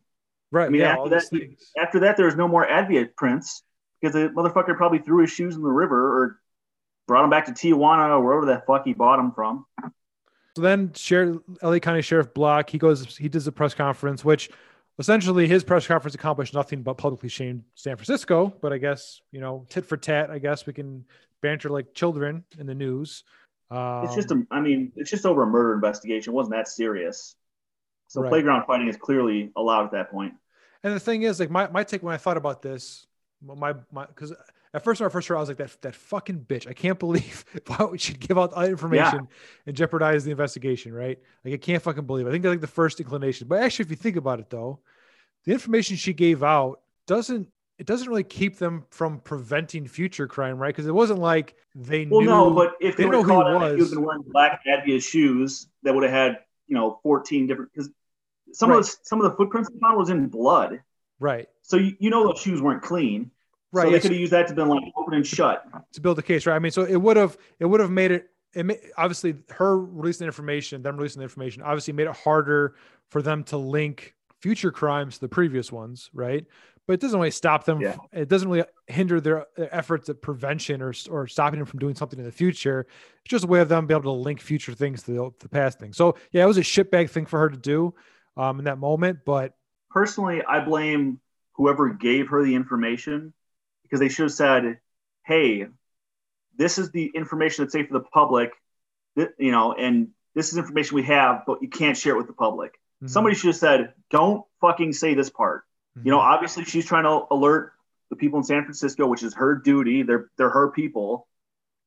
A: right,
B: I mean,
A: yeah,
B: after that. After that, there was no more Avia prints because the motherfucker probably threw his shoes in the river or brought him back to Tijuana wherever the fuck he bought him from.
A: So then, Sheriff, LA County Sheriff Block, he goes, he does a press conference, which essentially his press conference accomplished nothing but publicly shamed San Francisco. But I guess you know, tit for tat. I guess we can banter like children in the news. Um,
B: It's just a, I mean, it's just over a murder investigation. It wasn't that serious. So
A: Right.
B: playground fighting is clearly allowed at that point.
A: And the thing is, like my, my take when I thought about this, my my because at first I first heard, I was like that that fucking bitch. I can't believe why would she give out information yeah. and jeopardize the investigation, right? Like I can't fucking believe. It. I think that's like the first inclination. But actually, if you think about it, though, the information she gave out doesn't it doesn't really keep them from preventing future crime, right? Because it wasn't like they
B: well,
A: knew.
B: Well, no, but if they, they know who was, was been wearing black Adidas shoes that would have had you know fourteen different because some right. of the some of the footprints they found was in blood.
A: Right.
B: So you, you know those shoes weren't clean. Right. So they could have used that to been like open and shut
A: to build a case, right? I mean, so it would have it would have made it. It may, obviously her releasing the information, them releasing the information, obviously made it harder for them to link future crimes to the previous ones, right? But it doesn't really stop them. Yeah. It doesn't really hinder their, their, efforts at prevention or or stopping them from doing something in the future. It's just a way of them being able to link future things to the, the past thing. So yeah, it was a shitbag thing for her to do um, in that moment. But
B: personally, I blame whoever gave her the information because they should have said, "Hey, this is the information that's safe for the public, you know, and this is information we have, but you can't share it with the public." Mm-hmm. Somebody should have said, "Don't fucking say this part." Mm-hmm. You know, mm-hmm. obviously she's trying to alert the people in San Francisco, which is her duty. They're they're her people.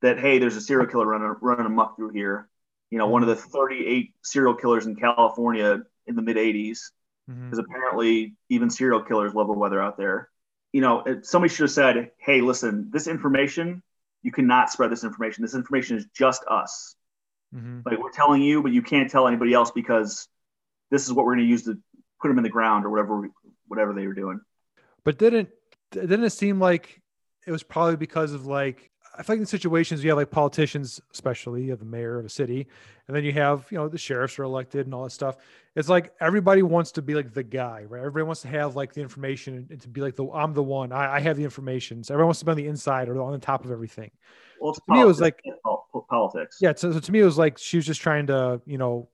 B: That hey, there's a serial killer running running amok through here. You know, one of the 38 serial killers in California in the mid 80s mm-hmm. because apparently even serial killers love the weather out there. You know, somebody should have said, "Hey, listen, this information, you cannot spread this information. This information is just us. Mm-hmm. Like we're telling you, but you can't tell anybody else because this is what we're going to use to put them in the ground or whatever, whatever they were doing."
A: But didn't didn't it seem like it was probably because of like I feel like in situations you have like politicians, especially you have the mayor of a city, and then you have you know the sheriffs are elected and all that stuff. It's like everybody wants to be like the guy, right? Everybody wants to have like the information and to be like the I'm the one. I, I have the information. So everyone wants to be on the inside or on the top of everything.
B: Well, to me, it was like politics.
A: Yeah. So, so, to me, it was like she was just trying to you know.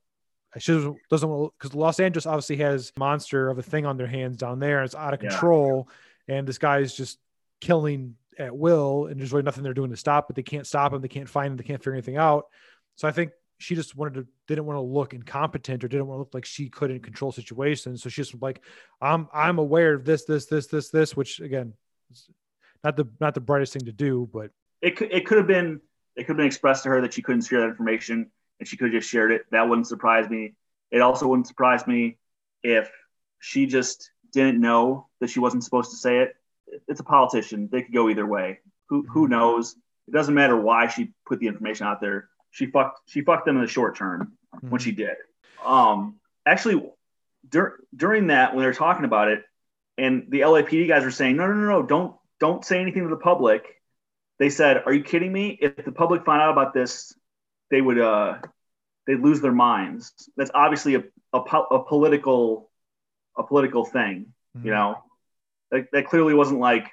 A: She doesn't because Los Angeles obviously has monster of a thing on their hands down there. It's out of control, yeah. and this guy is just killing at will, and there's really nothing they're doing to stop it. They can't stop him. They can't find him. They can't figure anything out. So I think she just wanted to didn't want to look incompetent or didn't want to look like she couldn't control situations. So she's like, I'm I'm aware of this, this, this, this, this, which again, not the not the brightest thing to do, but
B: it could it could have been it could have been expressed to her that she couldn't share that information and she could have just shared it. That wouldn't surprise me. It also wouldn't surprise me if she just didn't know that she wasn't supposed to say it it's a politician. They could go either way. Who who mm-hmm. knows? It doesn't matter why she put the information out there. She fucked she fucked them in the short term mm-hmm. when she did. Um, actually, dur- during that when they were talking about it, and the LAPD guys were saying, no, no, no, no, don't don't say anything to the public. They said, "Are you kidding me? If the public found out about this, they would uh, they'd lose their minds." That's obviously a, a, a political a political thing, mm-hmm. you know that, that clearly wasn't like,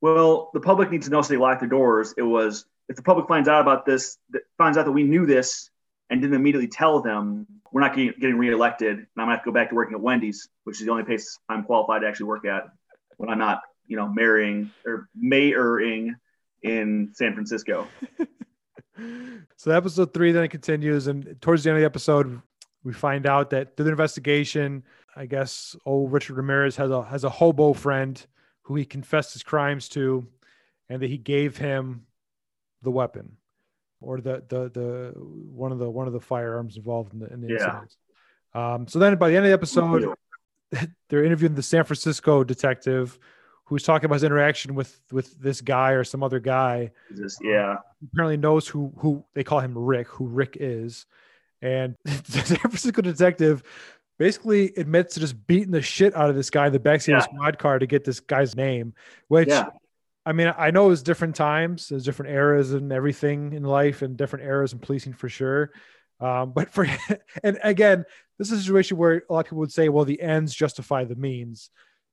B: well, the public needs to know so they lock their doors. It was if the public finds out about this, finds out that we knew this and didn't immediately tell them, we're not getting, getting reelected, and I'm gonna have to go back to working at Wendy's, which is the only place I'm qualified to actually work at when I'm not, you know, marrying or mayoring in San Francisco.
A: so episode three then it continues, and towards the end of the episode, we find out that through the investigation, I guess old Richard Ramirez has a has a hobo friend who he confessed his crimes to, and that he gave him the weapon or the the the one of the one of the firearms involved in the, in the yeah. incident. Um, so then by the end of the episode, they're interviewing the San Francisco detective who's talking about his interaction with with this guy or some other guy.
B: Just, yeah.
A: apparently knows who who they call him Rick, who Rick is. And the San Francisco detective basically admits to just beating the shit out of this guy in the backseat yeah. of a squad car to get this guy's name, which yeah. I mean, I know it was different times, there's different eras and everything in life and different eras in policing for sure. Um, but for, and again, this is a situation where a lot of people would say, well, the ends justify the means.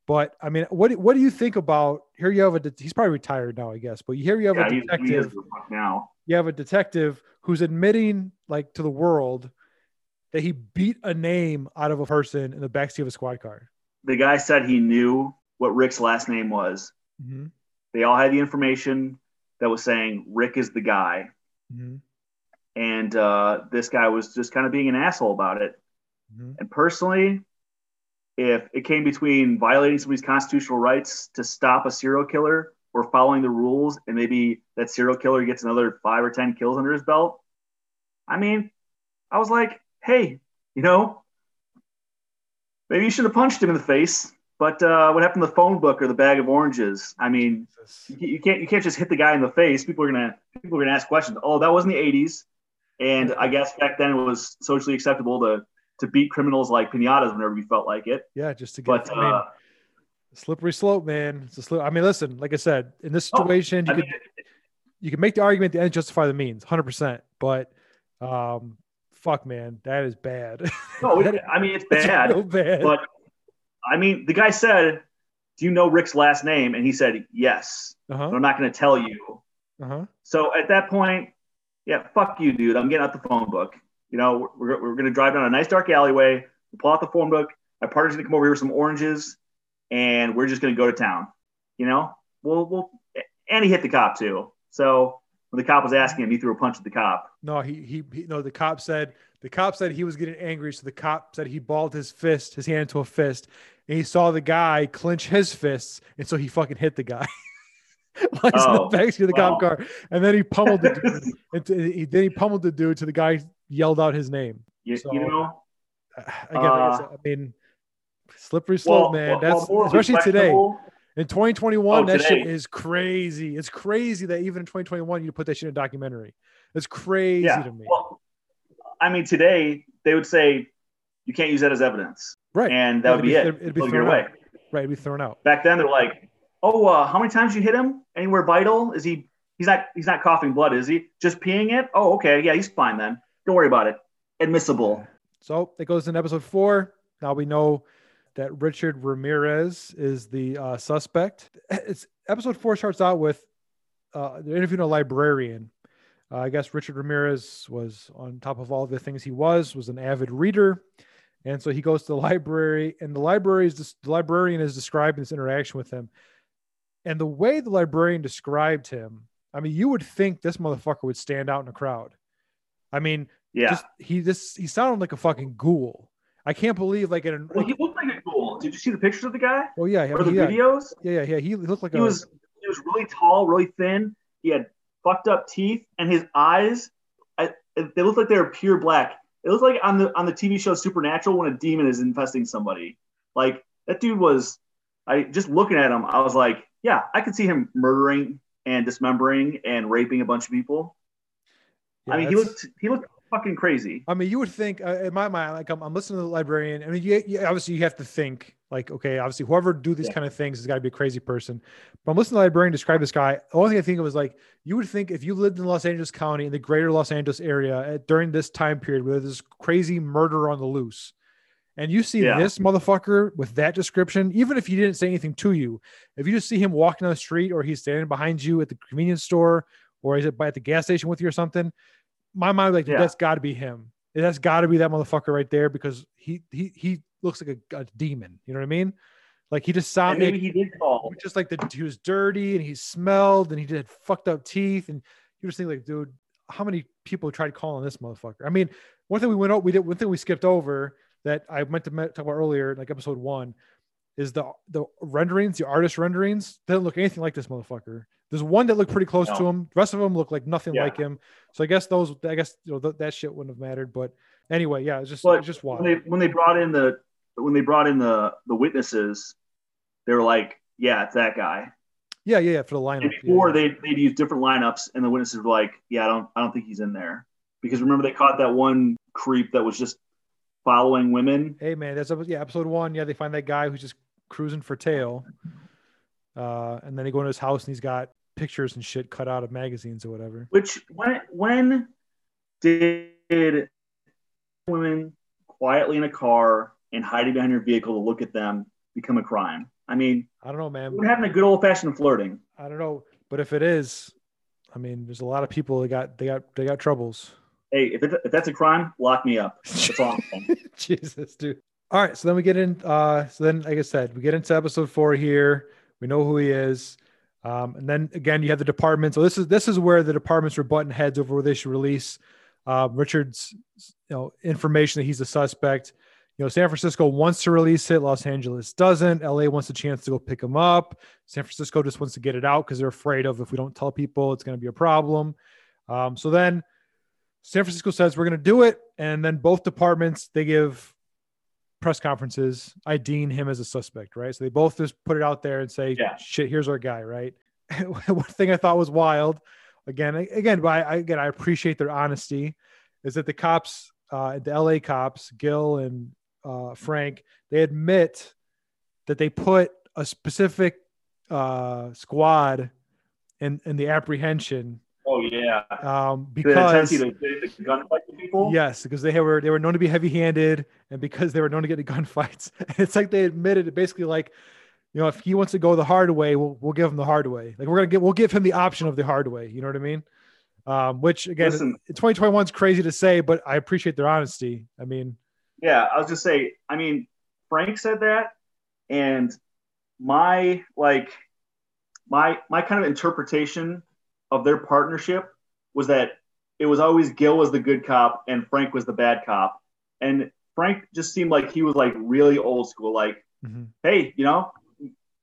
A: But I mean, what what do you think about here? You have a he's probably retired now, I guess. But here you have yeah, a detective
B: now.
A: You have a detective who's admitting, like, to the world that he beat a name out of a person in the backseat of a squad car.
B: The guy said he knew what Rick's last name was. Mm-hmm. They all had the information that was saying Rick is the guy. Mm-hmm. And uh, this guy was just kind of being an asshole about it. Mm-hmm. And personally, if it came between violating somebody's constitutional rights to stop a serial killer or following the rules, and maybe that serial killer gets another five or 10 kills under his belt, I mean, I was like, hey, you know, maybe you should have punched him in the face. But uh, what happened to the phone book or the bag of oranges? I mean, you, you can't you can't just hit the guy in the face. People are gonna people are gonna ask questions. Oh, that was in the '80s, and I guess back then it was socially acceptable to to beat criminals like pinatas whenever you felt like it.
A: Yeah, just to get.
B: But
A: I mean,
B: uh,
A: slippery slope, man. It's a slip. I mean, listen, like I said, in this
B: Oh,
A: situation,
B: I
A: you could
B: mean,
A: you can make the argument the end justify the means, hundred percent. But um, fuck, man, that is bad.
B: no, it, I mean it's bad.
A: real bad.
B: But I mean, the guy said, "Do you know Rick's last name?" And he said, "Yes."
A: uh
B: But
A: huh.
B: I'm not going to tell you.
A: Uh huh.
B: So at that point, yeah, fuck you, dude. I'm getting out the phone book. You know, we're, we're going to drive down a nice dark alleyway. We'll pull out the phone book. My partner's going to come over here with some oranges, and we're just going to go to town. You know, we'll we'll and he hit the cop too. So when the cop was asking him, he threw a punch at the cop.
A: No, he, he he no. The cop said the cop said he was getting angry, so the cop said he balled his fist, his hand into a fist, and he saw the guy clench his fists, and so he fucking hit the guy. Like in
B: Oh,
A: the backseat of the cop car, and then he pummeled the dude. and t- he, then he pummeled the dude till the guy yelled out his name.
B: You,
A: So-
B: you know, uh,
A: Again, like I, uh, I mean, slippery slope,
B: well,
A: man.
B: well,
A: That's
B: well,
A: especially today in 2021.
B: Oh,
A: that shit is crazy. It's crazy that even in 2021 you put that shit in a documentary. It's crazy
B: Yeah.
A: to me.
B: Well, I mean, today they would say you can't use that as evidence,
A: right?
B: and that would be,
A: it'd
B: it.
A: be- it'd be thrown
B: away.
A: out. Right, it'd be thrown out.
B: Back then, they're like, "Oh, uh, how many times you hit him? Anywhere vital? Is he? He's not. He's not coughing blood, is he? Just peeing it? Oh, okay. Yeah, he's fine then. Don't worry about it. Admissible.
A: So it goes in episode four. Now we know that Richard Ramirez is the uh, suspect. It's episode four starts out with uh, they're interviewing a librarian. Uh, I guess Richard Ramirez was on top of all the things he was was an avid reader, and so he goes to the library, and the library is the librarian is describing this interaction with him, and the way the librarian described him. I mean, you would think this motherfucker would stand out in a crowd. I mean,
B: Yeah.
A: just he just he sounded like a fucking ghoul. I can't believe like in
B: well, he looked like a ghoul. Did you see the pictures of the guy
A: Oh yeah
B: or the
A: yeah,
B: videos?
A: yeah yeah yeah he looked like
B: He
A: a
B: was. He was really tall, really thin. He had fucked up teeth, and his eyes. I, they looked like they were pure black. It looked like on the on the TV show Supernatural when a demon is infesting somebody. Like that dude was. I just looking at him, I was like, yeah, I could see him murdering and dismembering and raping a bunch of people.
A: yeah,
B: I mean, he looked he looked fucking crazy.
A: I mean, you would think uh, in my mind, like I'm, I'm listening to the librarian. I mean, you, you, obviously you have to think like, okay, obviously whoever do these
B: Yeah.
A: kind of things has got to be a crazy person. But I'm listening to the librarian describe this guy. The only thing I think of was like, you would think if you lived in Los Angeles County in the greater Los Angeles area at, during this time period where there's this crazy murder on the loose, and you see
B: Yeah.
A: this motherfucker with that description, even if he didn't say anything to you, if you just see him walking down the street or he's standing behind you at the convenience store or he's at, by at the gas station with you or something, my mind like,
B: Yeah.
A: that's got to be him. That's got to be that motherfucker right there because he he he looks like a, a demon. You know what I mean? Like he just sounded
B: maybe he did call.
A: just like the he was dirty and he smelled and he had fucked up teeth and you just think like, dude, how many people tried calling this motherfucker? I mean, one thing we went out, we did one thing we skipped over that I meant to talk about earlier, like episode one, is the the renderings, the artist renderings. They don't look anything like this motherfucker. There's one that looked pretty close to him. The rest of them look like nothing
B: Yeah.
A: like him. So I guess those, I guess you know th- that shit wouldn't have mattered. But anyway, yeah, it's just
B: But
A: it's just wild.
B: when they when they brought in the when they brought in the the witnesses, they were like, yeah, it's that guy.
A: yeah, yeah, yeah, for the lineup.
B: And before
A: yeah.
B: they they'd use different lineups, and the witnesses were like, "Yeah, I don't, I don't think he's in there," because remember they caught that one creep that was just following women.
A: Hey man, that's yeah, episode one. Yeah, they find that guy who's just cruising for tail. Uh, and then they go into his house and he's got pictures and shit cut out of magazines or whatever.
B: Which when when did women quietly in a car and hiding behind your vehicle to look at them become a crime? I mean,
A: I don't know, man.
B: we're having a good old fashioned flirting.
A: I don't know, but if it is, I mean, there's a lot of people that got they got they got troubles.
B: Hey, if, it, if that's a crime, lock me up. That's all.
A: Jesus, dude. All right, so then we get in. Uh, so then, like I said, we get into episode four here. We know who he is, um, and then again, you have the department. So this is this is where the departments were butting heads over where they should release uh, Richard's, you know, information that he's a suspect. you know, San Francisco wants to release it, Los Angeles doesn't. LA wants a chance to go pick him up. San Francisco just wants to get it out because they're afraid of if we don't tell people, it's going to be a problem. Um, so then San Francisco says we're going to do it, and then both departments they give press conferences. I deem him as a suspect, right? So they both just put it out there and say,
B: Yeah.
A: "Shit, here's our guy," right? One thing I thought was wild, again, again, but I, again, I appreciate their honesty, is that the cops, uh, the LA cops, Gil and uh, Frank, they admit that they put a specific uh, squad in in the apprehension
B: Oh yeah.
A: um,
B: The
A: because
B: tendency to to gunfight people.
A: Yes, because they were they were known to be heavy-handed, and because they were known to get in gunfights. It's like they admitted it basically like, you know, if he wants to go the hard way, we'll we'll give him the hard way. Like we're gonna get we'll give him the option of the hard way. You know what I mean? Um, which again,
B: Listen.
A: 2021 is crazy to say, but I appreciate their honesty. I mean,
B: Yeah, I was just say. I mean, Frank said that, and my like my my kind of interpretation of their partnership was that it was always Gil was the good cop and Frank was the bad cop, and Frank just seemed like he was like really old school, like
A: mhm.
B: hey, you know,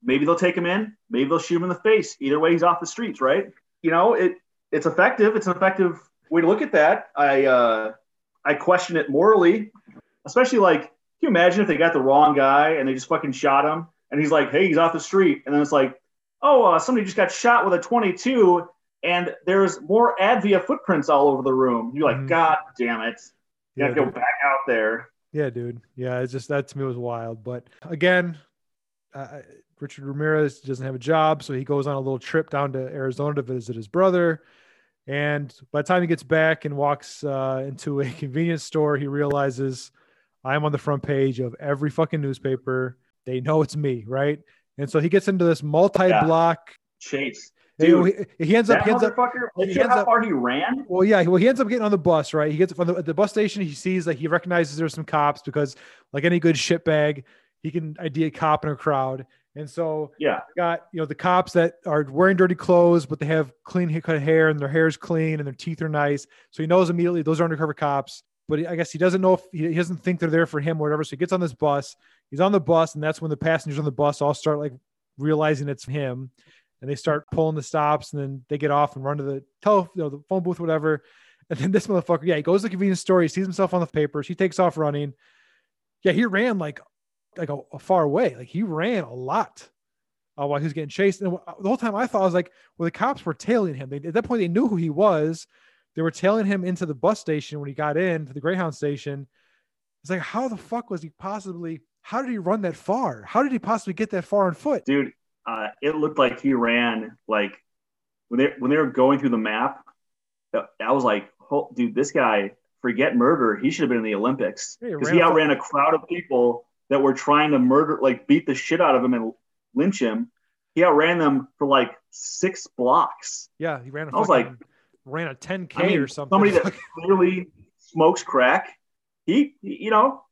B: maybe they'll take him in, maybe they'll shoot him in the face. Either way, he's off the streets, right? You know, it it's effective. It's an effective way to look at that. I uh, I question it morally, especially like, can you imagine if they got the wrong guy and they just fucking shot him, and he's like, hey, he's off the street, and then it's like, oh, uh, somebody just got shot with a 22, and there's more Avia footprints all over the room. You're like,
A: Mhm.
B: God damn it, you
A: yeah,
B: gotta go
A: dude.
B: back out there.
A: yeah, dude, yeah. It's just that to me was wild. But again, uh, Richard Ramirez doesn't have a job, so he goes on a little trip down to Arizona to visit his brother. And by the time he gets back and walks uh, into a convenience store, he realizes I'm on the front page of every fucking newspaper. They know it's me, right? And so he gets into this multi-block.
B: Chase,
A: He,
B: dude,
A: he ends up,
B: that
A: he ends up, he ends
B: how
A: up-
B: far he ran.
A: well, yeah, well, he ends up getting on the bus, right? He gets from the, at the bus station. He sees like he recognizes there's some cops because, like any good shitbag, he can ID a cop in a crowd. And so
B: Yeah,
A: got you know the cops that are wearing dirty clothes, but they have clean cut hair and their hair's clean and their teeth are nice. So he knows immediately those are undercover cops. But he- I guess he doesn't know if he, he doesn't think they're there for him or whatever. So he gets on this bus. He's on the bus, and that's when the passengers on the bus all start like realizing it's him, and they start pulling the stops, and then they get off and run to the tele, you know, the phone booth, whatever. And then this motherfucker, yeah, he goes to the convenience store. He sees himself on the papers. He takes off running. Yeah, he ran like like a, a far away. Like he ran a lot uh, while he was getting chased. And the whole time I thought I was like, well, the cops were tailing him. They, at that point, they knew who he was. They were tailing him into the bus station when he got in to the Greyhound station. It's like, how the fuck was he possibly? How did he run that far? How did he possibly get that far on foot?
B: dude, uh, it looked like he ran like when they when they were going through the map. uh, I was like, oh, dude, this guy forget murder. He should have been in the Olympics
A: he
B: because
A: ran
B: he outran a crowd of people that were trying to murder, like beat the shit out of him and lynch him. He outran them for like six blocks.
A: Yeah, he ran a
B: I was
A: fucking-
B: like-
A: ran a 10k
B: I mean,
A: or something.
B: somebody that clearly smokes crack. He, he- you know,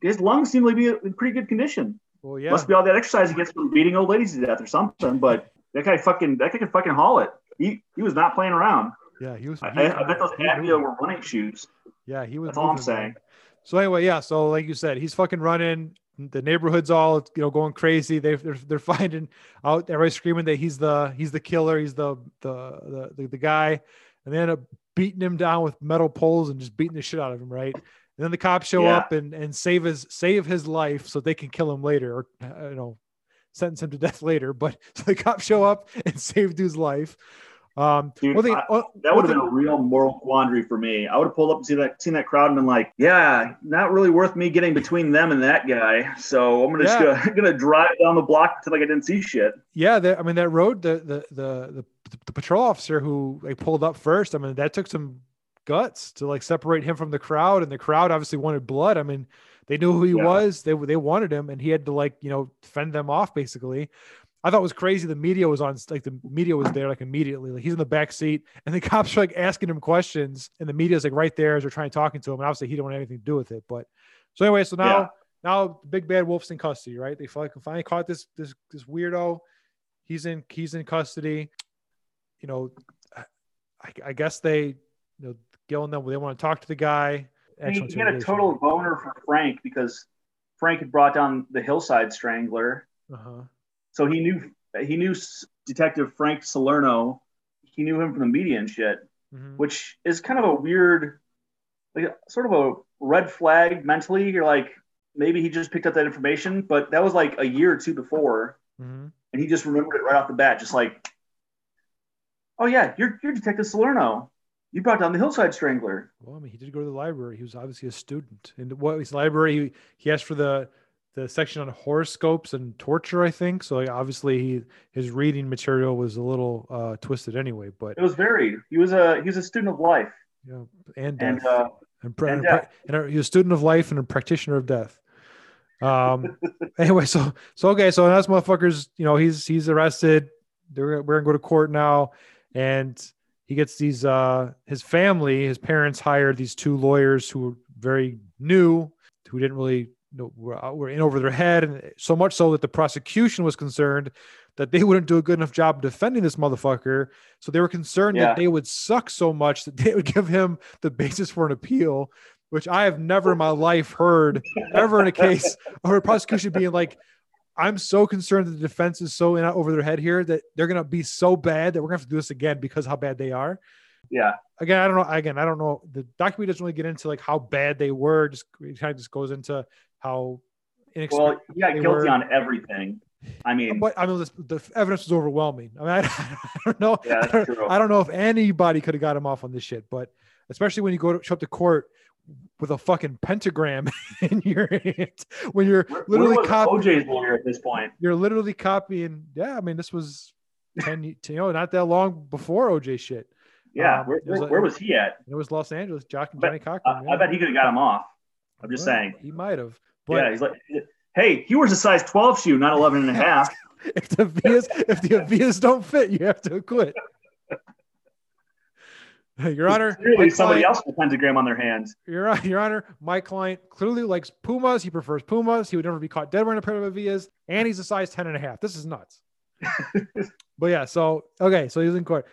B: his lungs seem to be in pretty good condition.
A: Well, yeah,
B: Must be all that exercise he gets from beating old ladies to death or something. But that guy fucking that guy can fucking haul it. He he was not playing around.
A: yeah, he was.
B: I,
A: he-
B: I, I bet those
A: he was
B: Avia
A: moving.
B: were running shoes.
A: Yeah, he was.
B: That's all I'm saying.
A: So anyway, yeah. So like you said, he's fucking running. The neighborhood's all you know going crazy. They they're, they're finding out. Everybody's screaming that he's the he's the killer. He's the the the the, the guy, and they end up beating him down with metal poles and just beating the shit out of him. Right. And then the cops show
B: Yeah.
A: up and and save his save his life so they can kill him later or uh, you know sentence him to death later. But so the cops show up and save dude's life. Um,
B: Dude,
A: thing-
B: I- That would have been a real moral quandary for me. I would have pulled up and seen that seen that crowd and been like, yeah, not really worth me getting between them and that guy. So I'm gonna just gonna, gonna drive down the block until like I didn't see shit.
A: yeah that, i mean that road the, the the the the patrol officer who like pulled up first i mean that took some guts to like separate him from the crowd and the crowd obviously wanted blood. I mean they knew who he
B: Yeah.
A: was. They they wanted him and he had to like you know fend them off basically. I thought it was crazy the media was on like the media was there like immediately. Like he's in the back seat and the cops are like asking him questions and the media's like right there as they're trying to talking to him and obviously he didn't want anything to do with it but so anyway so now
B: Yeah.
A: now the big bad wolf's in custody right? They finally, finally caught this this this weirdo. He's in he's in custody. You know i, I guess they you know Gil and them they want to talk to the guy
B: mean,
A: Actual
B: he had a total boner for Frank because Frank had brought down the Hillside Strangler,
A: Uh-huh.
B: so he knew he knew Detective Frank Salerno. He knew him from the media and shit,
A: Mhm.
B: which is kind of a weird, like sort of a red flag mentally. You're like, maybe he just picked up that information, but that was like a year or two before,
A: Mhm.
B: and he just remembered it right off the bat, just like, oh yeah, you're you're Detective Salerno. You brought down the Hillside Strangler.
A: Well, I mean, he did go to the library. He was obviously a student. And what his library, he, he asked for the the section on horoscopes and torture, I think. So like, obviously, he his reading material was a little uh, twisted anyway. But
B: It was varied. He was a he was a student of life,
A: Yeah, and death.
B: and uh,
A: and, pra-
B: and death.
A: and a, he was a student of life and a practitioner of death. Um. anyway, so so okay, so that's motherfuckers. You know, he's he's arrested. They're we're gonna go to court now, and he gets these. uh His family, his parents hired these two lawyers who were very new, who didn't really know were, were in over their head, and so much so that the prosecution was concerned that they wouldn't do a good enough job defending this motherfucker. So they were concerned
B: Yeah.
A: that they would suck so much that they would give him the basis for an appeal, which I have never in my life heard ever in a case of a prosecution being like, I'm so concerned that the defense is so in over their head here that they're gonna be so bad that we're gonna have to do this again because how bad they are.
B: yeah,
A: Again, I don't know. Again, I don't know. The documentary doesn't really get into like how bad they were. Just it kind of just goes into how inexperienced.
B: well, got guilty
A: were-
B: on everything. I mean,
A: But I mean, this, the evidence was overwhelming. I mean, I, I don't know.
B: Yeah, that's
A: I, don't. I don't know if anybody could have got him off on this shit, but especially when you go to show up to court with a fucking pentagram in your hand, when you're
B: where,
A: literally copying,
B: OJ's lawyer at this point?
A: you're literally copying. Yeah, I mean, this was ten, you know, not that long before OJ shit.
B: Yeah,
A: Um,
B: where,
A: was
B: where, was he at?
A: It was Los Angeles, Jock and Johnnie Cochran.
B: I,
A: yeah.
B: I bet he could have got him off. I'm just
A: Well,
B: saying.
A: he might have. But
B: yeah, he's like, hey, he wears a size 12 shoe, not 11 and a half.
A: if the Vias if the Vias don't fit, you have to acquit. Your Honor,
B: Clearly, somebody
A: client-
B: else with a pentagram on their hands.
A: Your, Your Honor, my client clearly likes Pumas. He prefers Pumas. He would never be caught dead wearing a pair of Avias. And he's a size 10 and a half. This is nuts. but yeah, so, okay, so he's in court.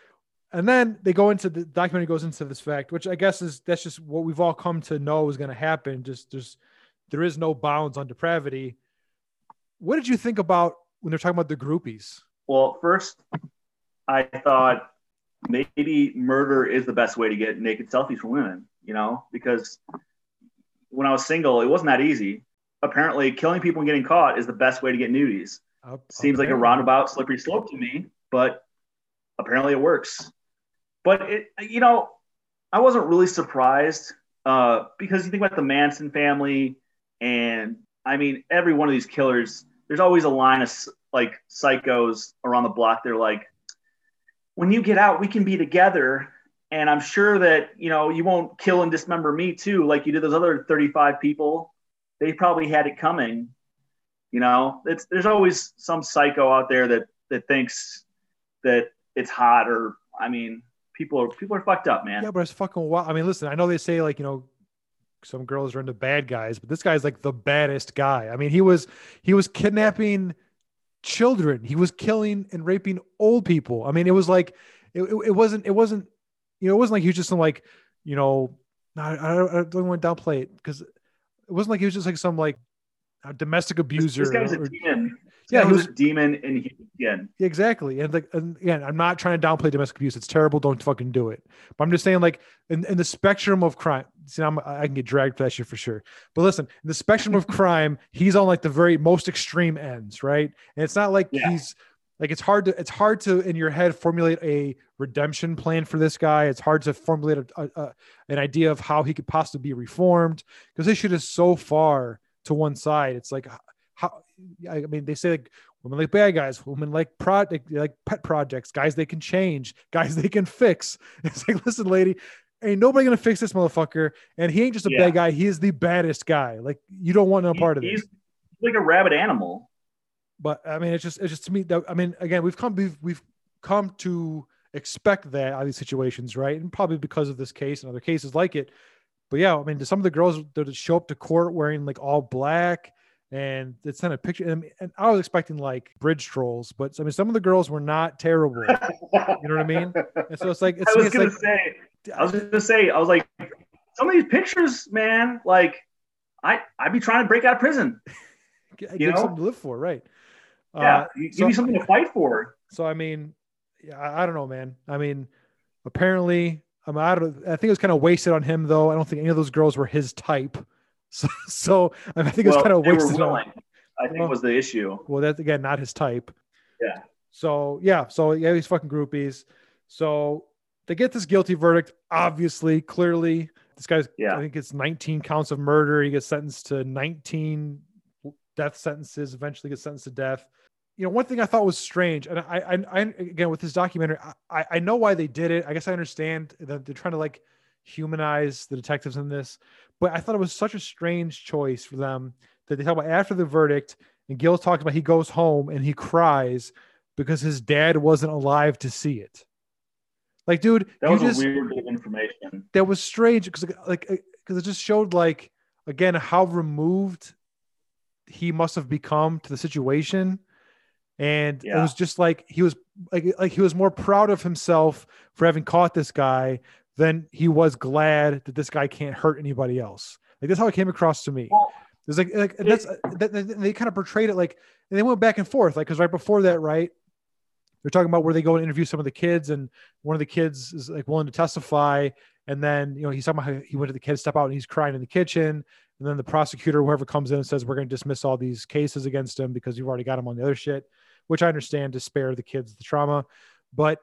A: And then they go into the documentary goes into this fact, which I guess is that's just what we've all come to know is going to happen. Just there's there is no bounds on depravity. What did you think about when they're talking about the groupies?
B: Well, first, I thought maybe murder is the best way to get naked selfies from women, you know, because when I was single, it wasn't that easy. Apparently, killing people and getting caught is the best way to get nudies.
A: Up-
B: Seems like a roundabout, slippery slope to me, but apparently it works. But it, you know, I wasn't really surprised uh, because you think about the Manson family, and I mean, every one of these killers, there's always a line of like psychos around the block. They're like, when you get out, we can be together. And I'm sure that, you know, you won't kill and dismember me too, like you did those other 35 people. They probably had it coming. You know, it's, there's always some psycho out there that, that thinks that it's hot or, I mean, people are, people are fucked up, man.
A: Yeah, but it's fucking wild. I mean, listen, I know they say like, you know, some girls are into bad guys, but this guy's like the baddest guy. I mean, he was he was kidnapping children. He was killing and raping old people. I mean, it was like it, it, it wasn't it wasn't you know, it wasn't like he was just some like, you know, I, I don't, I don't want to downplay it because it wasn't like he was just like some like a domestic abuser.
B: This guy was a
A: or-
B: demon. This
A: Yeah, he
B: was,
A: was-
B: a demon in human skin.
A: Exactly. And like and again, I'm not trying to downplay domestic abuse. It's terrible. Don't fucking do it. But I'm just saying, like, in, in the spectrum of crime, see, I'm, I can get dragged for that shit for sure. But listen, in the spectrum of crime, he's on like the very most extreme ends, right? And it's not like
B: Yeah.
A: he's like it's hard to it's hard to in your head formulate a redemption plan for this guy. It's hard to formulate a, a, a- an idea of how he could possibly be reformed because this shit is so far to one side. It's like how I mean, they say like women like bad guys, women like pro like pet projects, guys they can change, guys they can fix. It's like, listen, lady, ain't nobody gonna fix this motherfucker, and he ain't just a
B: Yeah.
A: bad guy. He is the baddest guy. Like you don't want no
B: He-
A: part of
B: he's
A: this.
B: like a rabid animal.
A: But I mean, it's just it's just to me that I mean, again, we've come we've we've come to expect that out of these situations, right? And probably because of this case and other cases like it. But yeah, I mean, some of the girls that show up to court wearing like all black and it's sent a picture. And, and I was expecting like bridge trolls, but I mean, some of the girls were not terrible. You know what I mean? And so it's like it's,
B: I was
A: it's
B: gonna
A: like
B: say, I was just gonna say, I was like, some of these pictures, man, like, I I'd be trying to break out of prison.
A: Give you know? something to live for, right?
B: Yeah, uh, give so, me something to fight for.
A: So I mean, yeah, I, I don't know, man. I mean, apparently, I, mean, I, don't, I think it was kind of wasted on him, though. I don't think any of those girls were his type. So, so I, think it was well, kind of wasted. On, him.
B: I think well, was the issue.
A: Well, that's again not his type.
B: Yeah.
A: So yeah, so yeah, these fucking groupies. So they get this guilty verdict. Obviously, clearly, this guy's. Yeah. I think it's 19 counts of murder. He gets sentenced to 19 death sentences. Eventually, gets sentenced to death you know, one thing I thought was strange, and I, I, I again with this documentary, I, I know why they did it. I guess I understand that they're trying to like humanize the detectives in this, but I thought it was such a strange choice for them that they talk about after the verdict, and Gil talks about he goes home and he cries because his dad wasn't alive to see it. Like, dude,
B: that was just, weird bit of information.
A: That was strange because, like, because uh, it just showed, like, again, how removed he must have become to the situation and yeah. it was just like he was like like he was more proud of himself for having caught this guy than he was glad that this guy can't hurt anybody else. Like that's how it came across to me. Well, it's like like that's that, they kind of portrayed it like and they went back and forth like because right before that right they're talking about where they go and interview some of the kids and one of the kids is like willing to testify and then you know he's talking about how he went to the kid step out and he's crying in the kitchen and then the prosecutor whoever comes in and says we're going to dismiss all these cases against him because you've already got him on the other shit which I understand to spare the kids the trauma. But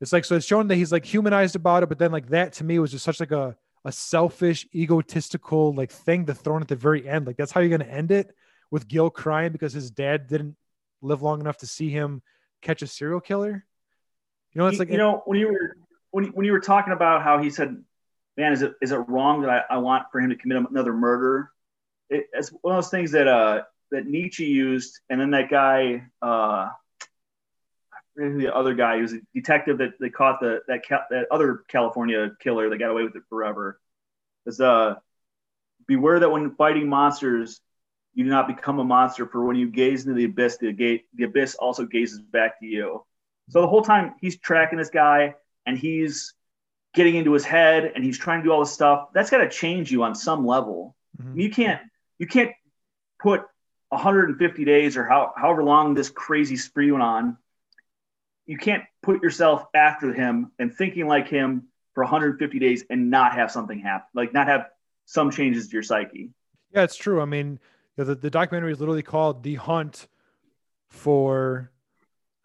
A: it's like so it's shown that he's like humanized about it, but then like that to me was just such like a a selfish, egotistical like thing to throw in at the very end. Like that's how you're gonna end it with Gil crying because his dad didn't live long enough to see him catch a serial killer. You know, it's like
B: you know when you were when you, when you were talking about how he said, "Man, is it is it wrong that I, I want for him to commit another murder?" It, it's one of those things that uh that Nietzsche used, and then that guy, uh, the other guy, who was a detective that they caught the that that other California killer that got away with it forever. Is uh, beware that when fighting monsters, you do not become a monster. For when you gaze into the abyss, the gate, the abyss also gazes back to you. So the whole time he's tracking this guy, and he's getting into his head, and he's trying to do all this stuff. That's got to change you on some level. Mm-hmm. You can't you can't put 150 days or how, however long this crazy spree went on, you can't put yourself after him and thinking like him for 150 days and not have something happen, like not have some changes to your psyche.
A: Yeah, it's true. I mean, the, the documentary is literally called The Hunt for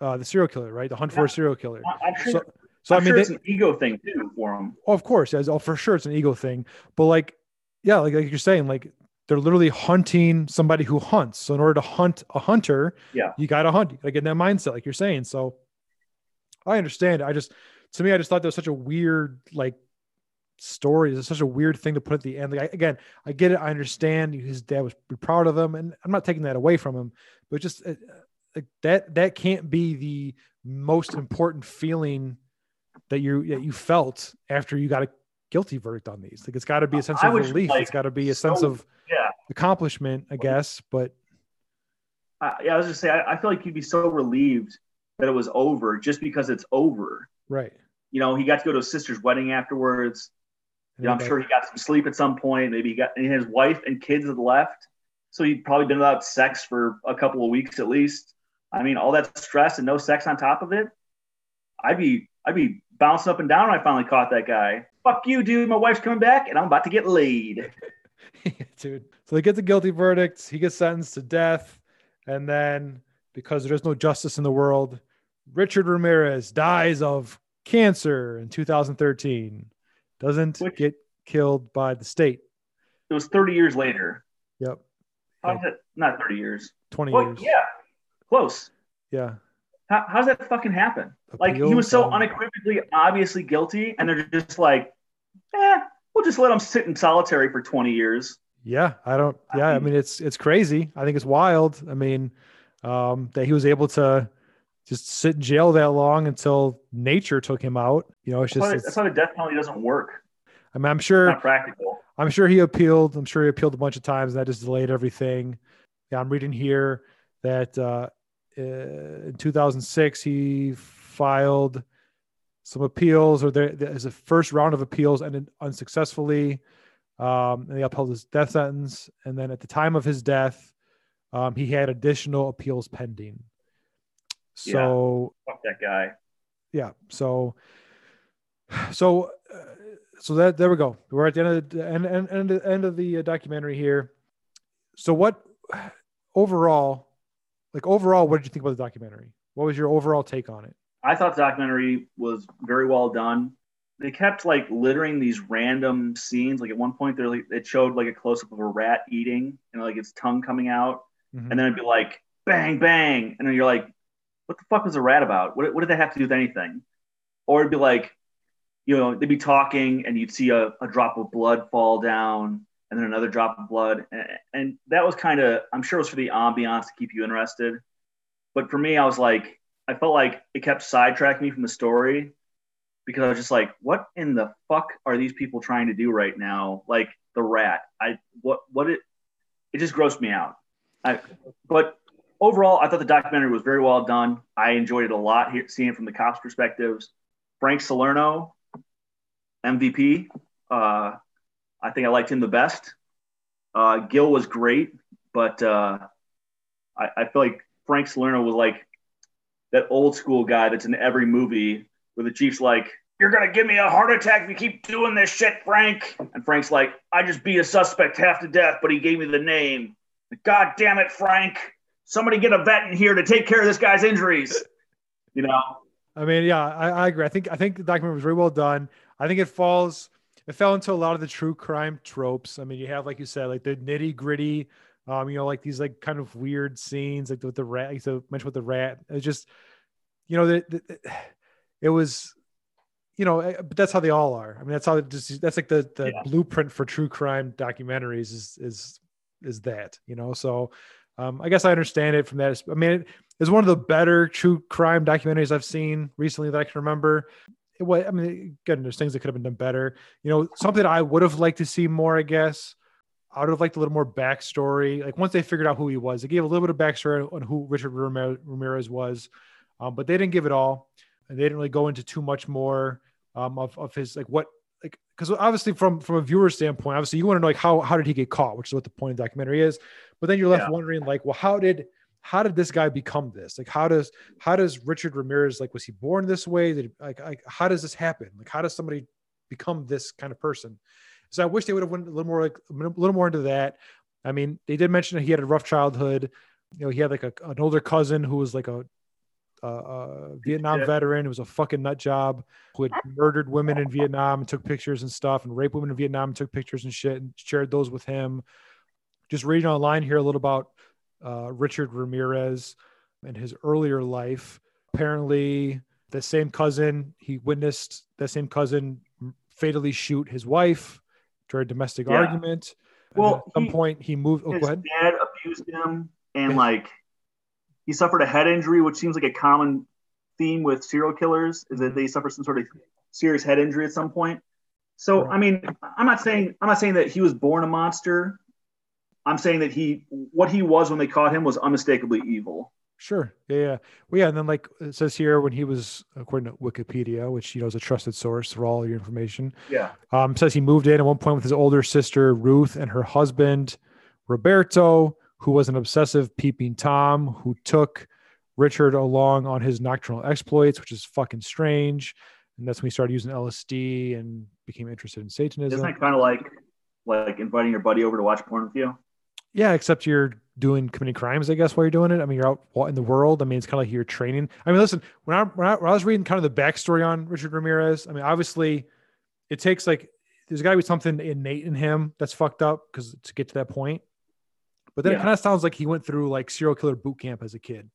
A: uh, the serial killer, right? The Hunt yeah. for a serial killer.
B: I'm sure, so, so I'm I mean, sure it's they, an ego thing too for him.
A: Oh, of course, as oh, for sure, it's an ego thing. But like, yeah, like, like you're saying, like they're literally hunting somebody who hunts. So in order to hunt a hunter,
B: yeah,
A: you got to hunt. You got to get in that mindset, like you're saying. So I understand. I just, to me, I just thought that was such a weird, like, story. It's such a weird thing to put at the end. Like, I, again, I get it. I understand his dad was proud of him, and I'm not taking that away from him, but just uh, like that, that can't be the most important feeling that you that you felt after you got a guilty verdict on these. Like, it's got to be a sense of relief. Like, it's got to be a so, sense of
B: yeah
A: accomplishment, I guess. But
B: uh, yeah, I was just say I, I feel like you'd be so relieved that it was over just because it's over.
A: Right.
B: You know, he got to go to his sister's wedding afterwards. You know, I'm sure he got some sleep at some point. Maybe he got his wife and kids had left. So he'd probably been without sex for a couple of weeks at least. I mean, all that stress and no sex on top of it. I'd be I'd be bouncing up and down when I finally caught that guy. Fuck you, dude. My wife's coming back and I'm about to get laid.
A: dude. So they get the guilty verdicts. He gets sentenced to death. And then, because there's no justice in the world, Richard Ramirez dies of cancer in 2013. Doesn't Which, get killed by the state.
B: It was 30 years later.
A: Yep.
B: How's it? Not 30 years.
A: 20 well, years.
B: Yeah. Close.
A: Yeah.
B: How, how's that fucking happen? Appeal, like he was so unequivocally, obviously guilty, and they're just like, eh, we'll just let him sit in solitary for 20 years.
A: Yeah, I don't. Yeah, I mean, it's it's crazy. I think it's wild. I mean, um, that he was able to just sit in jail that long until nature took him out. You know, it's just
B: that's, why the death penalty doesn't work.
A: I mean, I'm sure
B: not practical.
A: I'm sure he appealed. I'm sure he appealed a bunch of times. And that just delayed everything. Yeah, I'm reading here that uh, in 2006 he filed some appeals, or there, there's a first round of appeals ended unsuccessfully. um, and they upheld his death sentence. And then at the time of his death, um, he had additional appeals pending. So
B: yeah. fuck that guy.
A: Yeah. So, so, uh, so that there we go. We're at the end of the end, end, end, end of the uh, documentary here. So, what overall, like overall, what did you think about the documentary? What was your overall take on it?
B: I thought the documentary was very well done. They kept like littering these random scenes. Like at one point, there like it showed like a close up of a rat eating and like its tongue coming out, mm-hmm. and then it'd be like bang bang, and then you're like, what the fuck was a rat about? What, what did that have to do with anything? Or it'd be like, you know, they'd be talking and you'd see a, a drop of blood fall down and then another drop of blood. And, and that was kind of, I'm sure it was for the ambiance to keep you interested. But for me, I was like, I felt like it kept sidetracking me from the story because I was just like, what in the fuck are these people trying to do right now? Like the rat. I, what, what it, it just grossed me out. I, but overall, I thought the documentary was very well done. I enjoyed it a lot, here, seeing it from the cops' perspectives. Frank Salerno, MVP. Uh, I think I liked him the best. Uh, Gil was great, but uh, I, I, feel like Frank Salerno was like that old school guy that's in every movie where the chief's like, "You're gonna give me a heart attack if you keep doing this shit, Frank." And Frank's like, "I just beat a suspect half to death, but he gave me the name." God damn it, Frank! Somebody get a vet in here to take care of this guy's injuries. You know.
A: I mean, yeah, I, I agree. I think I think the documentary was very well done. I think it falls it fell into a lot of the true crime tropes. I mean, you have like you said, like the nitty gritty, um, you know, like these like kind of weird scenes, like with the rat. You so mentioned with the rat. It's just, you know, the, the, it was, you know, eh, but that's how they all are. I mean, that's how it just that's like the the yeah. blueprint for true crime documentaries is is is that you know. So um, I guess I understand it from that. I mean, it is one of the better true crime documentaries I've seen recently that I can remember. It was, I mean, again, there's things that could have been done better. You know, something I would have liked to see more, I guess. I would have liked a little more backstory. Like once they figured out who he was, they gave a little bit of backstory on who Richard Ramirez was, um, but they didn't give it all. And they didn't really go into too much more um, of, of his like what like because obviously from from a viewer standpoint, obviously you want to know like how how did he get caught, which is what the point of the documentary is. But then you're left yeah. wondering, like, well, how did how did this guy become this? Like, how does how does Richard Ramirez like was he born this way? Did like, like how does this happen? Like, how does somebody become this kind of person? So I wish they would have went a little more like a little more into that. I mean, they did mention that he had a rough childhood. You know, he had like a, an older cousin who was like a, a, a Vietnam yeah. veteran. who was a fucking nut job who had murdered women in Vietnam and took pictures and stuff, and raped women in Vietnam and took pictures and shit and shared those with him just reading online here a little about uh, Richard Ramirez and his earlier life. Apparently, the same cousin he witnessed that same cousin fatally shoot his wife during a domestic yeah. argument.
B: Well,
A: at some he, point he moved.
B: Oh, his dad abused him, and like he suffered a head injury, which seems like a common theme with serial killers is that they suffer some sort of serious head injury at some point. So, I mean, I'm not saying I'm not saying that he was born a monster, I'm saying that he what he was when they caught him was unmistakably evil.
A: Sure. Yeah, yeah. Well, yeah. And then, like it says here, when he was, according to Wikipedia, which you know is a trusted source for all your information.
B: Yeah.
A: Um, says he moved in at one point with his older sister Ruth and her husband Roberto, who was an obsessive peeping tom, who took Richard along on his nocturnal exploits, which is fucking strange. And that's when he started using LSD and became interested in Satanism.
B: Isn't that kind of like like inviting your buddy over to watch porn with you?
A: Yeah, except you're doing committing crimes, I guess, while you're doing it. I mean, you're out in the world. I mean, it's kind of like you're training. I mean, listen, when I, when I, when I was reading kind of the backstory on Richard Ramirez, I mean, obviously, it takes like there's got to be something innate in him that's fucked up because to get to that point. But then yeah. it kind of sounds like he went through like serial killer boot camp as a kid.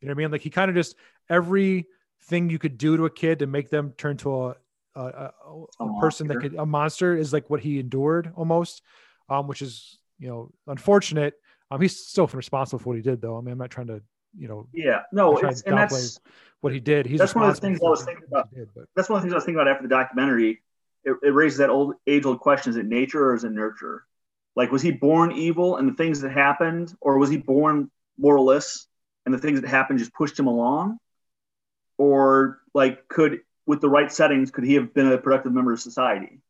A: You know what I mean? Like he kind of just everything you could do to a kid to make them turn to a a, a, a person that could a monster is like what he endured almost, um, which is you know, unfortunate. Um, he's still responsible for what he did, though. I mean, I'm not trying to, you know,
B: yeah, no, it's, and that's
A: what he did. He's
B: that's one of the things I was thinking about. Did, that's one of the things I was thinking about after the documentary. It, it raises that old age-old question: Is it nature or is it nurture? Like, was he born evil and the things that happened, or was he born moralist and the things that happened just pushed him along? Or like, could with the right settings, could he have been a productive member of society?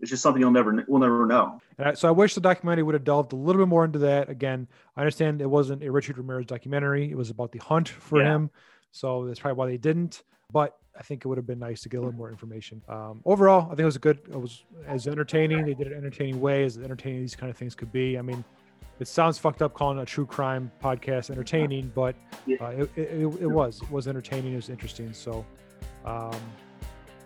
B: it's just something you'll never we'll never know.
A: I, so I wish the documentary would have delved a little bit more into that. Again, I understand it wasn't a Richard Ramirez documentary; it was about the hunt for yeah. him. So that's probably why they didn't. But I think it would have been nice to get a little more information. Um, overall, I think it was a good. It was as entertaining. They did it entertaining way as entertaining these kind of things could be. I mean, it sounds fucked up calling a true crime podcast entertaining, but uh, it, it, it, was it was entertaining. It was interesting. So, um,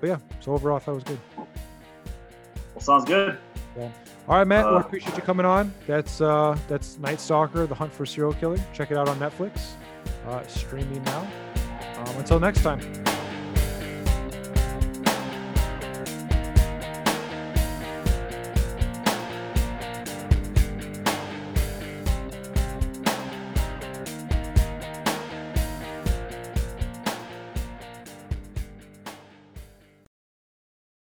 A: but yeah. So overall, I thought it was good.
B: Well, sounds good.
A: Yeah. All right, Matt. Uh, well, I appreciate you coming on. That's uh, that's Night Stalker: The Hunt for Serial Killer. Check it out on Netflix. Uh, streaming now. Um, until next time.